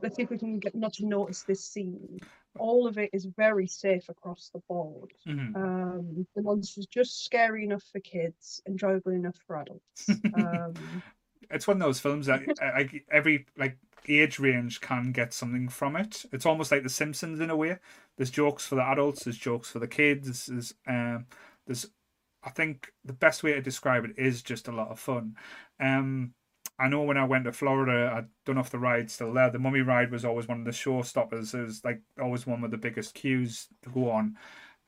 let's see if we can get not to notice this scene. All of it is very safe across the board. Mhm. Um, the monster's just scary enough for kids, enjoyable enough for adults. Um, [laughs] it's one of those films that [laughs] like every like age range can get something from it. It's almost like The Simpsons in a way. There's jokes for the adults, there's jokes for the kids. There's um, there's I think the best way to describe it is just a lot of fun. Um, I know when I went to Florida, I don't know if the ride's still there. The Mummy ride was always one of the showstoppers. It was like always one with the biggest queues to go on.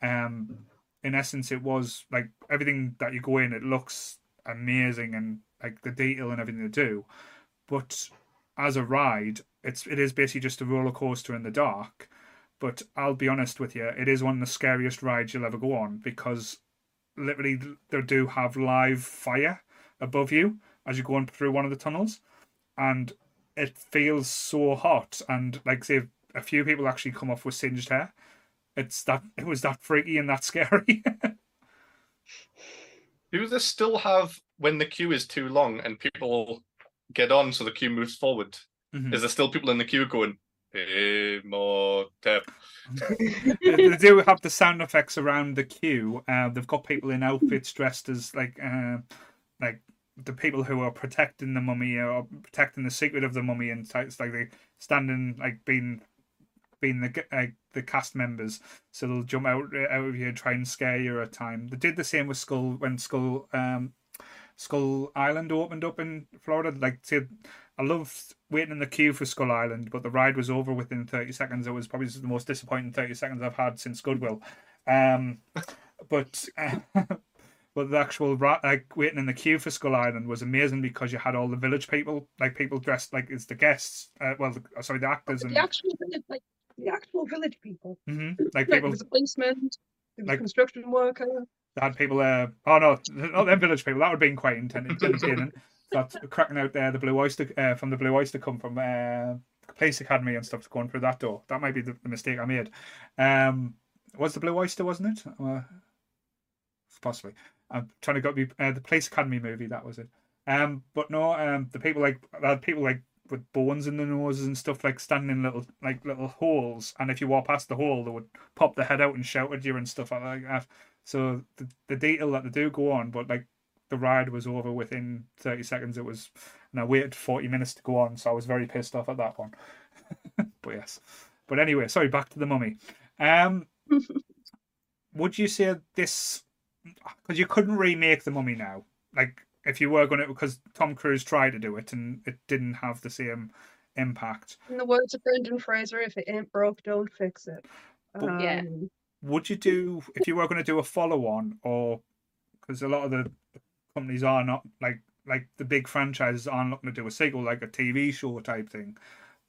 Um, in essence, it was like everything that you go in, it looks amazing and like the detail and everything they do. But as a ride, it's it is basically just a roller coaster in the dark. But I'll be honest with you, it is one of the scariest rides you'll ever go on because literally they do have live fire above you as you're going through one of the tunnels, and it feels so hot. And like say, a few people actually come off with singed hair. It's that it was that freaky and that scary. [laughs] Do they still have when the queue is too long and people get on so the queue moves forward? Mhm. Is there still people in the queue going, "Hey, more tap"? [laughs] they do have the sound effects around the queue. Uh, they've got people in outfits dressed as like uh, like the people who are protecting the mummy or protecting the secret of the mummy, and it's like they standing like being being the like the cast members, so they'll jump out out of you and try and scare you at a time. They did the same with Skull when Skull um Skull Island opened up in Florida. Like, say, I loved waiting in the queue for Skull Island, but the ride was over within 30 seconds. It was probably the most disappointing 30 seconds I've had since Goodwill. Um, [laughs] but uh, [laughs] but the actual like waiting in the queue for Skull Island was amazing because you had all the village people, like people dressed like it's the guests. Uh, well, the, sorry, the actors and the actual village, like the actual village people. Mhm, like Like, people. there was a policeman, there was like- a construction worker. They had people there. Oh no, not them village people. That would have been quite entertaining. [laughs] That's cracking out there. The Blue Oyster uh, from the Blue Oyster come from uh, Police Academy and stuff going through that door. That might be the, the mistake I made. Um, was the Blue Oyster, wasn't it? Uh, possibly. I'm trying to go be uh, the Police Academy movie. That was it. Um, but no, um, the people like had people like with bones in the noses and stuff like standing in little like little holes, and if you walk past the hole, they would pop their head out and shout at you and stuff like that. So the, the detail that they do go on, but like the ride was over within 30 seconds. It was, and I waited 40 minutes to go on, so I was very pissed off at that one. [laughs] but yes. But anyway, sorry, back to the mummy. Um, [laughs] would you say this, because you couldn't remake the mummy now, like if you were going to, because Tom Cruise tried to do it and it didn't have the same impact. In the words of Brendan Fraser, if it ain't broke, don't fix it. But- Yeah. Um, would you do if you were going to do a follow on or because a lot of the companies are not like like the big franchises aren't looking to do a sequel like a tv show type thing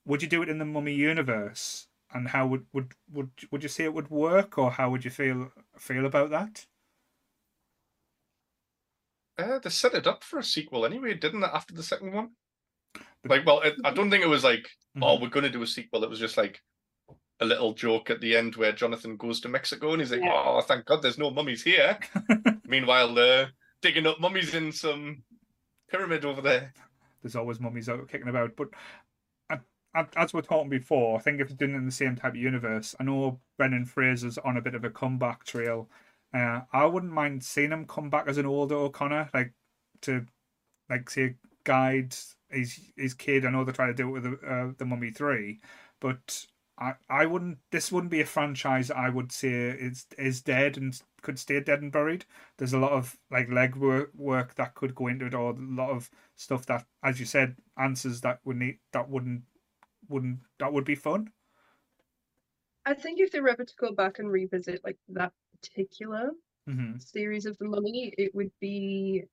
would you do it in the mummy universe and how would would would, would you say it would work or how would you feel feel about that Uh, they set it up for a sequel anyway, didn't it? After the second one, like, well, it, I don't think it was like, oh, Mhm. we're going to do a sequel. It was just like a little joke at the end where Jonathan goes to Mexico and he's like, Yeah. oh, thank God, there's no mummies here. [laughs] Meanwhile, they're digging up mummies in some pyramid over there. there's always mummies out kicking about. But as we're talking before, I think if you're doing it in the same type of universe, I know Brendan Fraser's on a bit of a comeback trail. Uh, I wouldn't mind seeing him come back as an older O'Connor, like to, like say, guide his his kid. I know they're trying to do it with the, uh, the Mummy Three, but I I wouldn't. This wouldn't be a franchise I would say is is dead and could stay dead and buried. There's a lot of like leg work, work that could go into it, or a lot of stuff that, as you said, answers that would need that wouldn't wouldn't that would be fun. I think if they were ever to go back and revisit like that particular hmm series of the mummy, it would be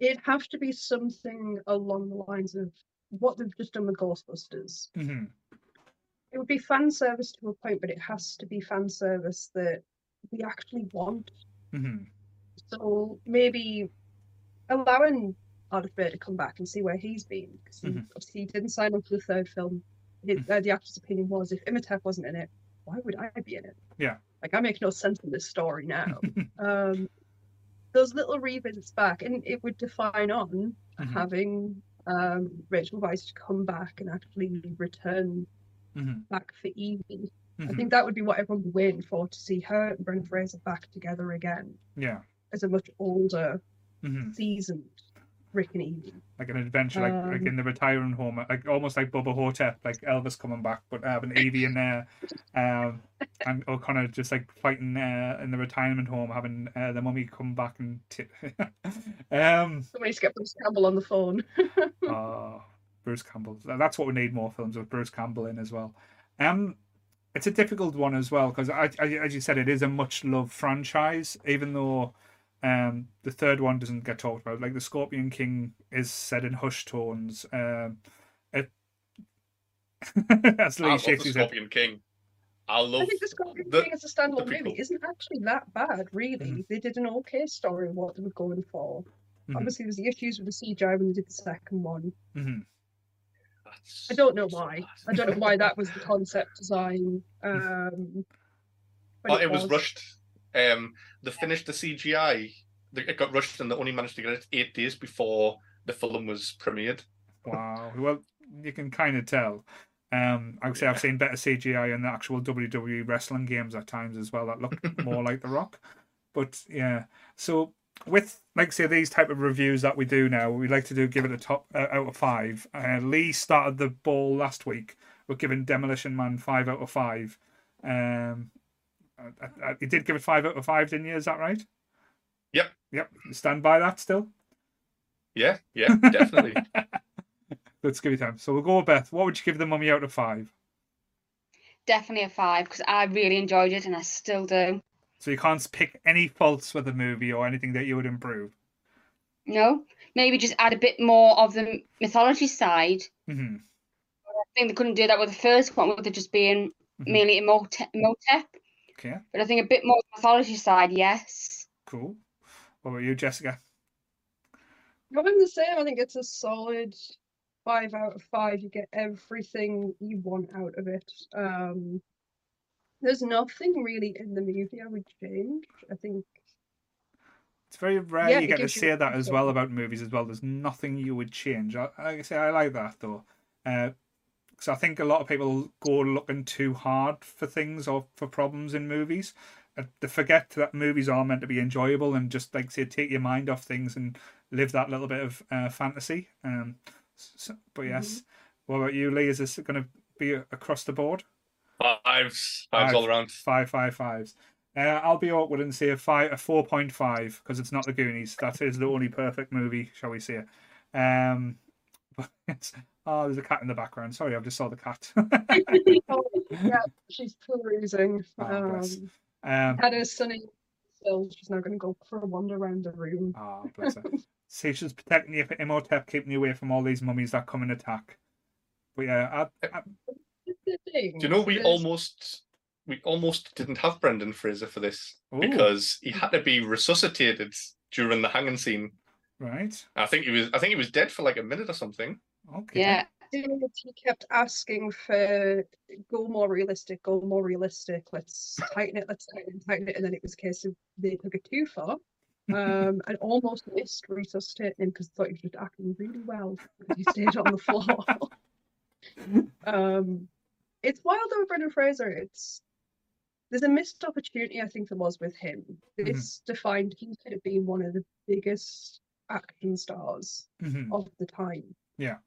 it'd have to be something along the lines of what they've just done with Ghostbusters. hmm It would be fan service to a point, but it has to be fan service that we actually want. hmm So maybe allowing Bear to come back and see where he's been because he, Mhm. obviously he didn't sign up for the third film. His, uh, the actor's opinion was if Imhotep wasn't in it, why would I be in it? Yeah. Like I make no sense in this story now. [laughs] um, those little revisits back, and it would define on Mhm. having um, Rachel Weisz to come back and actually return hmm back for Evie. I hmm think that would be what everyone would be waiting for to see her and Brendan Fraser back together again Yeah. as a much older, hmm seasoned Rick and Evie. Like an adventure, like like Um, in the retiring home, like almost like Bubba Ho-Tep, like Elvis coming back, but having Evie in there, um, and O'Connor just like fighting uh, in the retirement home, having uh, the mummy come back and t- [laughs] um, Somebody's get Bruce Campbell on the phone. Oh, [laughs] Bruce Campbell. That's what we need more films with Bruce Campbell in as well. Um, it's a difficult one as well because, I, I, as you said, it is a much loved franchise. Even though um, the third one doesn't get talked about, like the Scorpion King is said in hushed tones. Um, it [laughs] as I love the shakes head. Scorpion King. I I love think the Scorpion the- King as a standalone prequel. movie isn't actually that bad, really. Mhm. They did an okay story of what they were going for. Mhm. Obviously, there's the issues with the CGI when they did the second one. Mhm. I don't know so why. I don't know why that was the [laughs] concept design. Um, but Oh, it was rushed. Um, they finished the CGI. It got rushed, and they only managed to get it eight days before the film was premiered. Wow. Well, you can kind of tell. Um, I would say I've seen better CGI in the actual WWE wrestling games at times as well that look [laughs] more like The Rock. But yeah, so with like say these type of reviews that we do now, we like to do give it a top uh, out of five. Uh, Lee started the ball last week. We're giving Demolition Man five out of five. Um, I, I, you did give it five out of five, didn't you? Is that right? Yep. Yep. Stand by that still? Yeah, yeah, definitely. [laughs] Let's give you time. So we'll go with Beth. What would you give the mummy out of five? Definitely a five because I really enjoyed it and I still do. So you can't pick any faults with the movie or anything that you would improve. No, maybe just add a bit more of the mythology side. hmm I think they couldn't do that with the first one, with it just being Mhm. merely Imhotep. Imhotep. Okay, But I think a bit more mythology side, yes. cool. What about you, Jessica? I'm the same. I think it's a solid five out of five. You get everything you want out of it. Um, there's nothing really in the movie I would change. I think It's very rare Yeah, you get to gives you say that as [laughs] well about movies as well. There's nothing you would change. I, like I say, I like that though. Because I think a lot of people go looking too hard for things or for problems in movies. Uh, They forget that movies are meant to be enjoyable and just like say take your mind off things and live that little bit of uh, fantasy. Um, so, but yes, what about you, Lee? Is this going to be across the board? Fives, fives all around. Five, five, fives. Uh, I'll be awkward and say a five, a four point five because it's not the Goonies. That is the only perfect movie, shall we say? Um, [laughs] but it's, oh, there's a cat in the background. Sorry, I've just saw the cat. oh, [laughs] yeah, she's perusing. [laughs] Oh, bless. Um, um, had her sunny still. She's now going to go for a wander around the room. oh, bless her. See, she's protecting you for Imhotep, keeping you away from all these mummies that come and attack. But yeah, I, I, Do you know we is- almost we almost didn't have Brendan Fraser for this Ooh. because he had to be resuscitated during the hanging scene. right, I think he was I think he was dead for like a minute or something. Okay, Yeah. he kept asking for go more realistic, go more realistic, let's tighten it, let's tighten it, tighten it, and then it was a case of they took it too far. Um, and almost missed resuscitating him because thought he was just acting really well. He stayed on the floor. [laughs] um, it's wild though Brendan Fraser. It's there's a missed opportunity I think there was with him. This defined he could have been one of the biggest action stars hmm of the time. Yeah.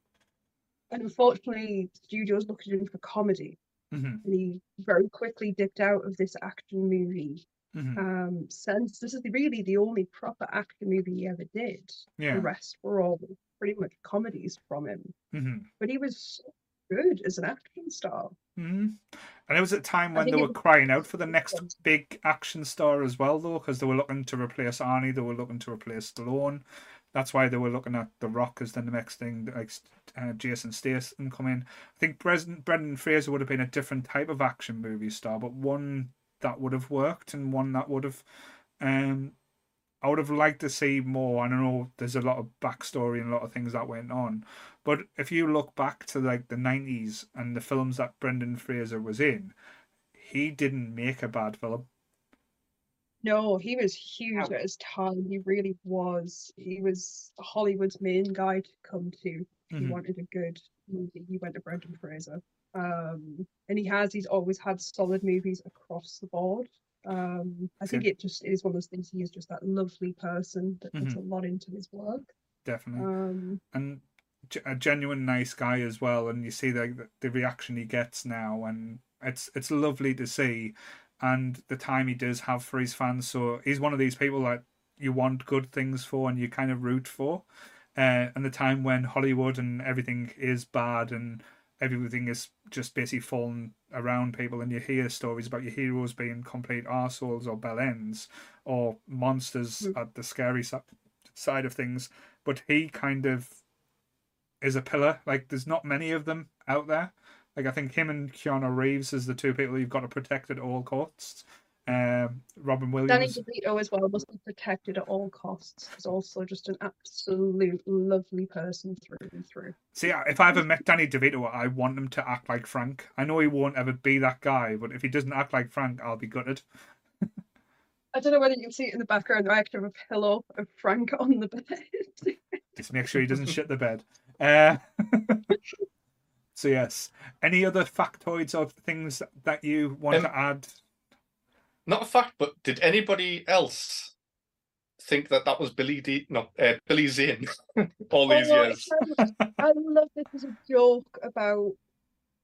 And unfortunately, studios looked at him for comedy, hmm and he very quickly dipped out of this action movie. hmm Um, since this is really the only proper action movie he ever did. yeah, The rest were all pretty much comedies from him. hmm But he was so good as an action star. hmm And it was a time when they were it- crying out for the next big action star as well, though, because they were looking to replace Arnie, they were looking to replace Stallone. That's why they were looking at The Rock as the next thing, like uh, Jason Statham come in. I think Brendan, Fraser would have been a different type of action movie star, but one that would have worked and one that would have. Um, I would have liked to see more. I don't know. There's a lot of backstory and a lot of things that went on, but if you look back to like the nineties and the films that Brendan Fraser was in, he didn't make a bad film. No, he was huge at his time. He really was. He was Hollywood's main guy to come to. he Mhm. wanted a good movie, he went to Brendan Fraser. Um, and he has, he's always had solid movies across the board. Um, I think it just is one of those things. He is just that lovely person that puts a lot into his work. definitely. Um, and a genuine nice guy as well and you see the the reaction he gets now and it's it's lovely to see and the time he does have for his fans so he's one of these people that you want good things for and you kind of root for uh, and the time when Hollywood and everything is bad and everything is just basically falling around people and you hear stories about your heroes being complete arseholes or bell ends or monsters Mm. at the scary si- side of things but he kind of is a pillar. Like there's not many of them out there. Like I think him and Keanu Reeves is the two people you've got to protect at all costs. Um, Robin Williams, Danny DeVito as well must be protected at all costs. He's also just an absolute lovely person through and through. see, if I ever met Danny DeVito, I want him to act like Frank. I know he won't ever be that guy, but if he doesn't act like Frank, I'll be gutted. [laughs] I don't know whether you can see it in the background. I actually have a pillow of Frank on the bed. Just make sure he doesn't shit the bed. Uh, [laughs] so yes, any other factoids or things that you want Um, to add? Not a fact, but did anybody else think that that was Billy D? No, uh, Billy Zane [laughs] all these Oh, years. I- I love this as a joke about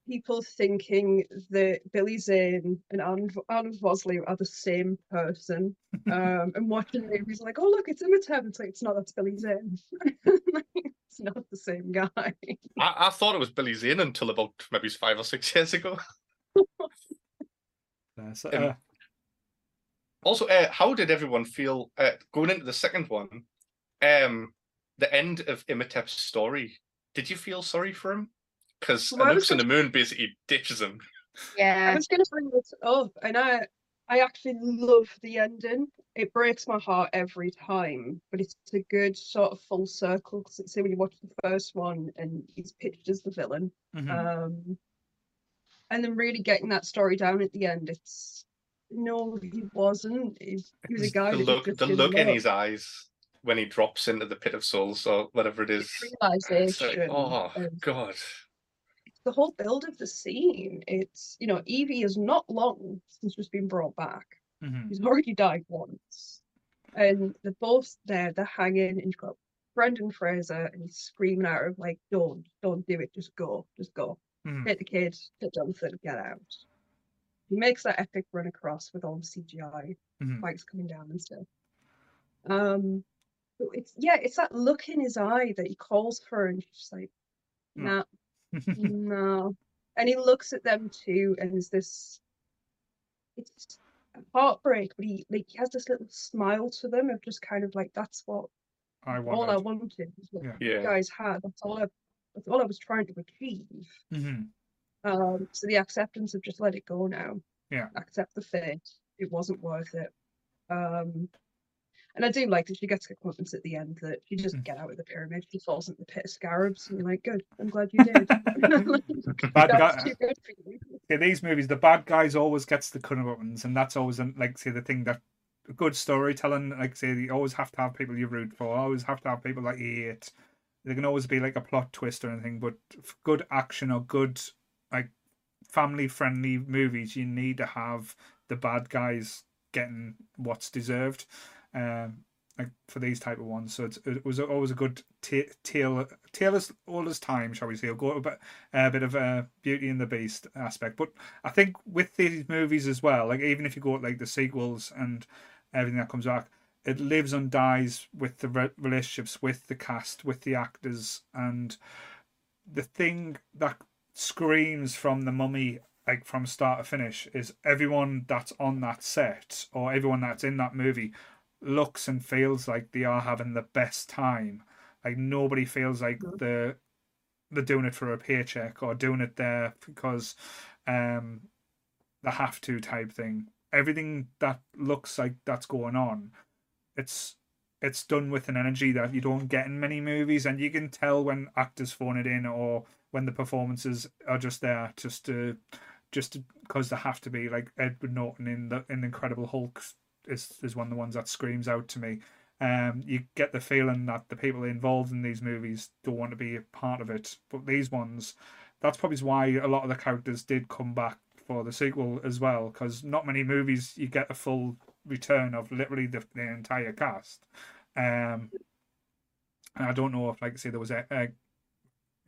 people thinking that Billy Zane and Arnold, Arnold Vosloo are the same person. [laughs] Um, and watching the movies like, oh look, it's Imhotep. It's like it's not. That's Billy Zane. [laughs] it's not the same guy. [laughs] I, I thought it was Billy Zane until about maybe five or six years ago. [laughs] So, Um, uh, Also, uh, how did everyone feel uh, going into the second one? Um, the end of Imhotep's story. Did you feel sorry for him? Because Well, I was Anck-su-namun basically ditches him. Yeah, I Yeah. was going to bring this up, and I I actually love the ending. It breaks my heart every time, but it's a good sort of full circle. Because say when you watch the first one and he's pitched as the villain, mhm. um, and then really getting that story down at the end. It's no, he wasn't. He, he was a guy the look, the look in his eyes when he drops into the pit of souls or whatever it is. It's like, realization. oh god. the whole build of the scene. It's you know Evie is not long since she's been brought back. Mhm. He's already died once. And they're both there, they're hanging, and you've got Brendan Fraser, and he's screaming at her, like, don't, don't do it, just go, just go. Mhm. Take the kid, get Jonathan, get out. He makes that epic run across with all the CGI, Mhm. bikes coming down and stuff. Um, but it's, yeah, it's that look in his eye that he calls for, her, and she's like, Mm. nah, [laughs] no. And he looks at them too, and there's this it's heartbreak, but he like he has this little smile to them of just kind of like that's what I all I wanted. wanted what Yeah. you Yeah. guys had. That's all I that's all I was trying to achieve. Mhm. Um so the acceptance of just let it go now. Yeah. Accept the fate. It wasn't worth it. Um and I do like that she gets her comeuppance at the end that she doesn't Mm. get out of the pyramid. She falls into the pit of scarabs, and you're like, "Good, I'm glad you did." [laughs] [laughs] Bad That's guy- Yeah, these movies, the bad guys always gets the buttons, and that's always like say the thing that good storytelling. Like say, you always have to have people you root for. Always have to have people that you hate. There can always be like a plot twist or anything, but good action or good like family friendly movies, you need to have the bad guys getting what's deserved. Um, for these type of ones, so it was always a good ta- tale, tale as all as time, shall we say? Go a bit, a bit of a Beauty and the Beast aspect, but I think with these movies as well, like even if you go like the sequels and everything that comes back, it lives and dies with the re- relationships with the cast, with the actors, and the thing that screams from the Mummy, like from start to finish, is everyone that's on that set or everyone that's in that movie looks and feels like they are having the best time. Like nobody feels like they're they're doing it for a paycheck or doing it there because um they have to type thing. Everything that looks like that's going on, it's it's done with an energy that you don't get in many movies, and you can tell when actors phone it in or when the performances are just there just to just because they have to be. Like Edward Norton in the in Incredible Hulk is is one of the ones that screams out to me. um, you get the feeling that the people involved in these movies don't want to be a part of it. But these ones, that's probably why a lot of the characters did come back for the sequel as well, because not many movies you get a full return of literally the, the entire cast. Um, I don't know if, like I say, there was a, a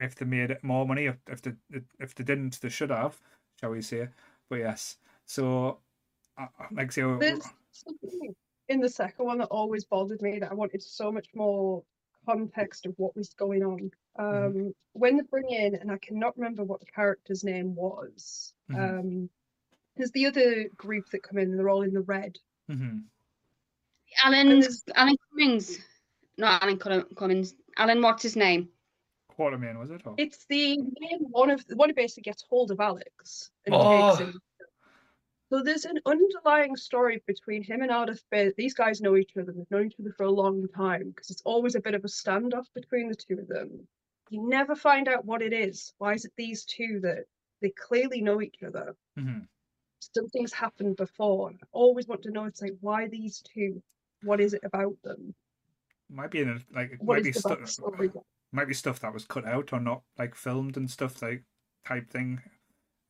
if they made more money, if if they if they didn't, they should have, shall we say? But yes, so like I say, There's something in the second one that always bothered me that I wanted so much more context of what was going on. Um, Mhm. When they bring in, and I cannot remember what the character's name was. Mhm. Um, there's the other group that come in, they're all in the red. mhm. Alan there's- Alan Cummings, not Alan Cull- Cummings. Alan, what's his name? Quartermain was it? Or? It's the main one of the one who basically gets hold of Alex and Oh. takes him. So there's an underlying story between him and Bay. These guys know each other. They've known each other for a long time because it's always a bit of a standoff between the two of them. You never find out what it is. Why is it these two that they clearly know each other? Mhm. Something's happened before. I always want to know. It's like why these two? What is it about them? Might be in a, like it might be stuff. might be stuff that was cut out or not like filmed and stuff like type thing.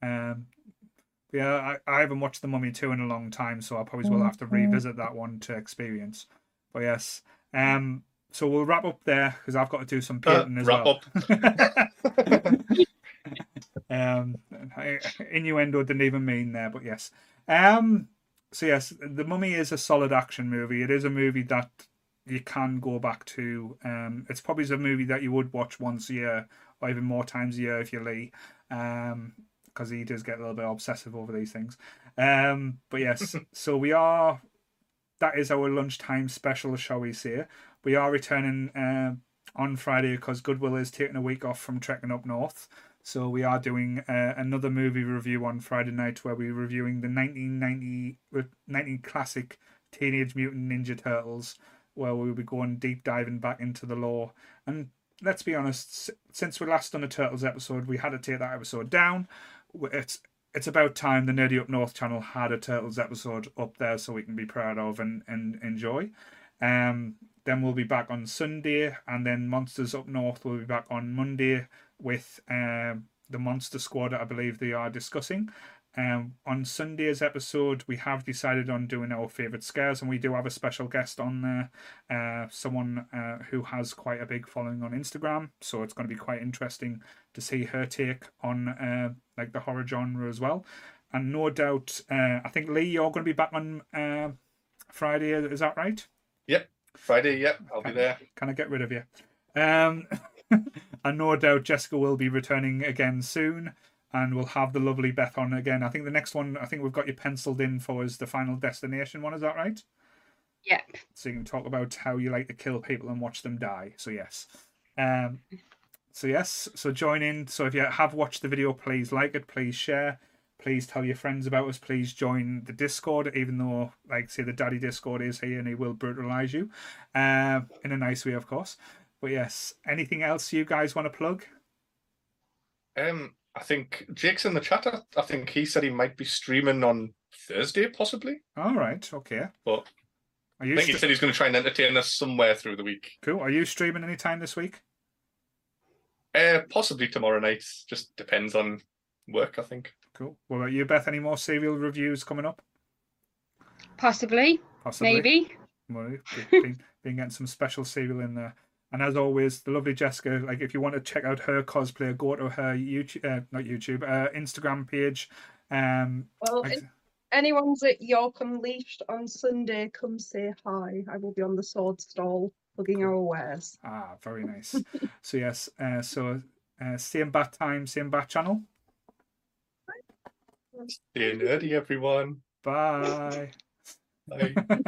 Um, yeah, I, I haven't watched The Mummy 2 in a long time, so I probably will have to revisit that one to experience. But yes, um, so we'll wrap up there because I've got to do some Uh, painting as wrap well. up. [laughs] um, I- innuendo didn't even mean there, but yes. Um, so yes, The Mummy is a solid action movie. It is a movie that you can go back to. Um, it's probably a movie that you would watch once a year or even more times a year if you're Lee, um, because he does get a little bit obsessive over these things. Um, but yes, [laughs] so we are. That is our lunchtime special, shall we say? We are returning um on Friday because Goodwill is taking a week off from trekking up north. So we are doing uh, another movie review on Friday night where we're reviewing the 1990 19 classic Teenage Mutant Ninja Turtles, where we'll be going deep diving back into the lore. And let's be honest, since we last done a Turtles episode, we had to take that episode down. It's it's about time the Nerdy Up North channel had a Turtles episode up there so we can be proud of and, and enjoy. Um, then we'll be back on Sunday, and then Monsters Up North will be back on Monday with um, the Monster Squad. I believe they are discussing. Um, on Sunday's episode, we have decided on doing our favourite scares, and we do have a special guest on there, uh, someone uh, who has quite a big following on Instagram. So it's going to be quite interesting to see her take on uh, like the horror genre as well. And no doubt, uh, I think Lee, you're going to be back on uh, Friday. Is that right? Yep, Friday, yep, I'll be there. Can I get rid of you? Um, [laughs] and no doubt Jessica will be returning again soon, and we'll have the lovely Beth on again. I think the next one, I think we've got you penciled in for is the Final Destination one. Is that right? Yep. So you can talk about how you like to kill people and watch them die. So yes. Um, so yes. So join in. So if you have watched the video, please like it. Please share. Please tell your friends about us. Please join the Discord, even though, like, say, the Daddy Discord is here and he will brutalize you, uh, in a nice way, of course. But yes, anything else you guys want to plug? Um, I think Jake's in the chat. I, think he said he might be streaming on Thursday, possibly. All right, okay. But Are I think he said he's going to try and entertain us somewhere through the week. cool? Are you streaming anytime this week? Uh, possibly tomorrow night. Just depends on work, I think. Cool. What about you, Beth? Any more serial reviews coming up? Possibly. Possibly. Maybe. Well, been, been getting some special serial in there. And as always, the lovely Jessica. Like, if you want to check out her cosplay, go to her YouTube, uh, not YouTube, uh, Instagram page. Um, Well, like- if anyone's at York Unleashed on Sunday, come say hi. I will be on the sword stall plugging our wares. ah, very nice. so yes, uh, so uh, same bat time, same bat channel. Stay nerdy, everyone. Bye. Bye. [laughs]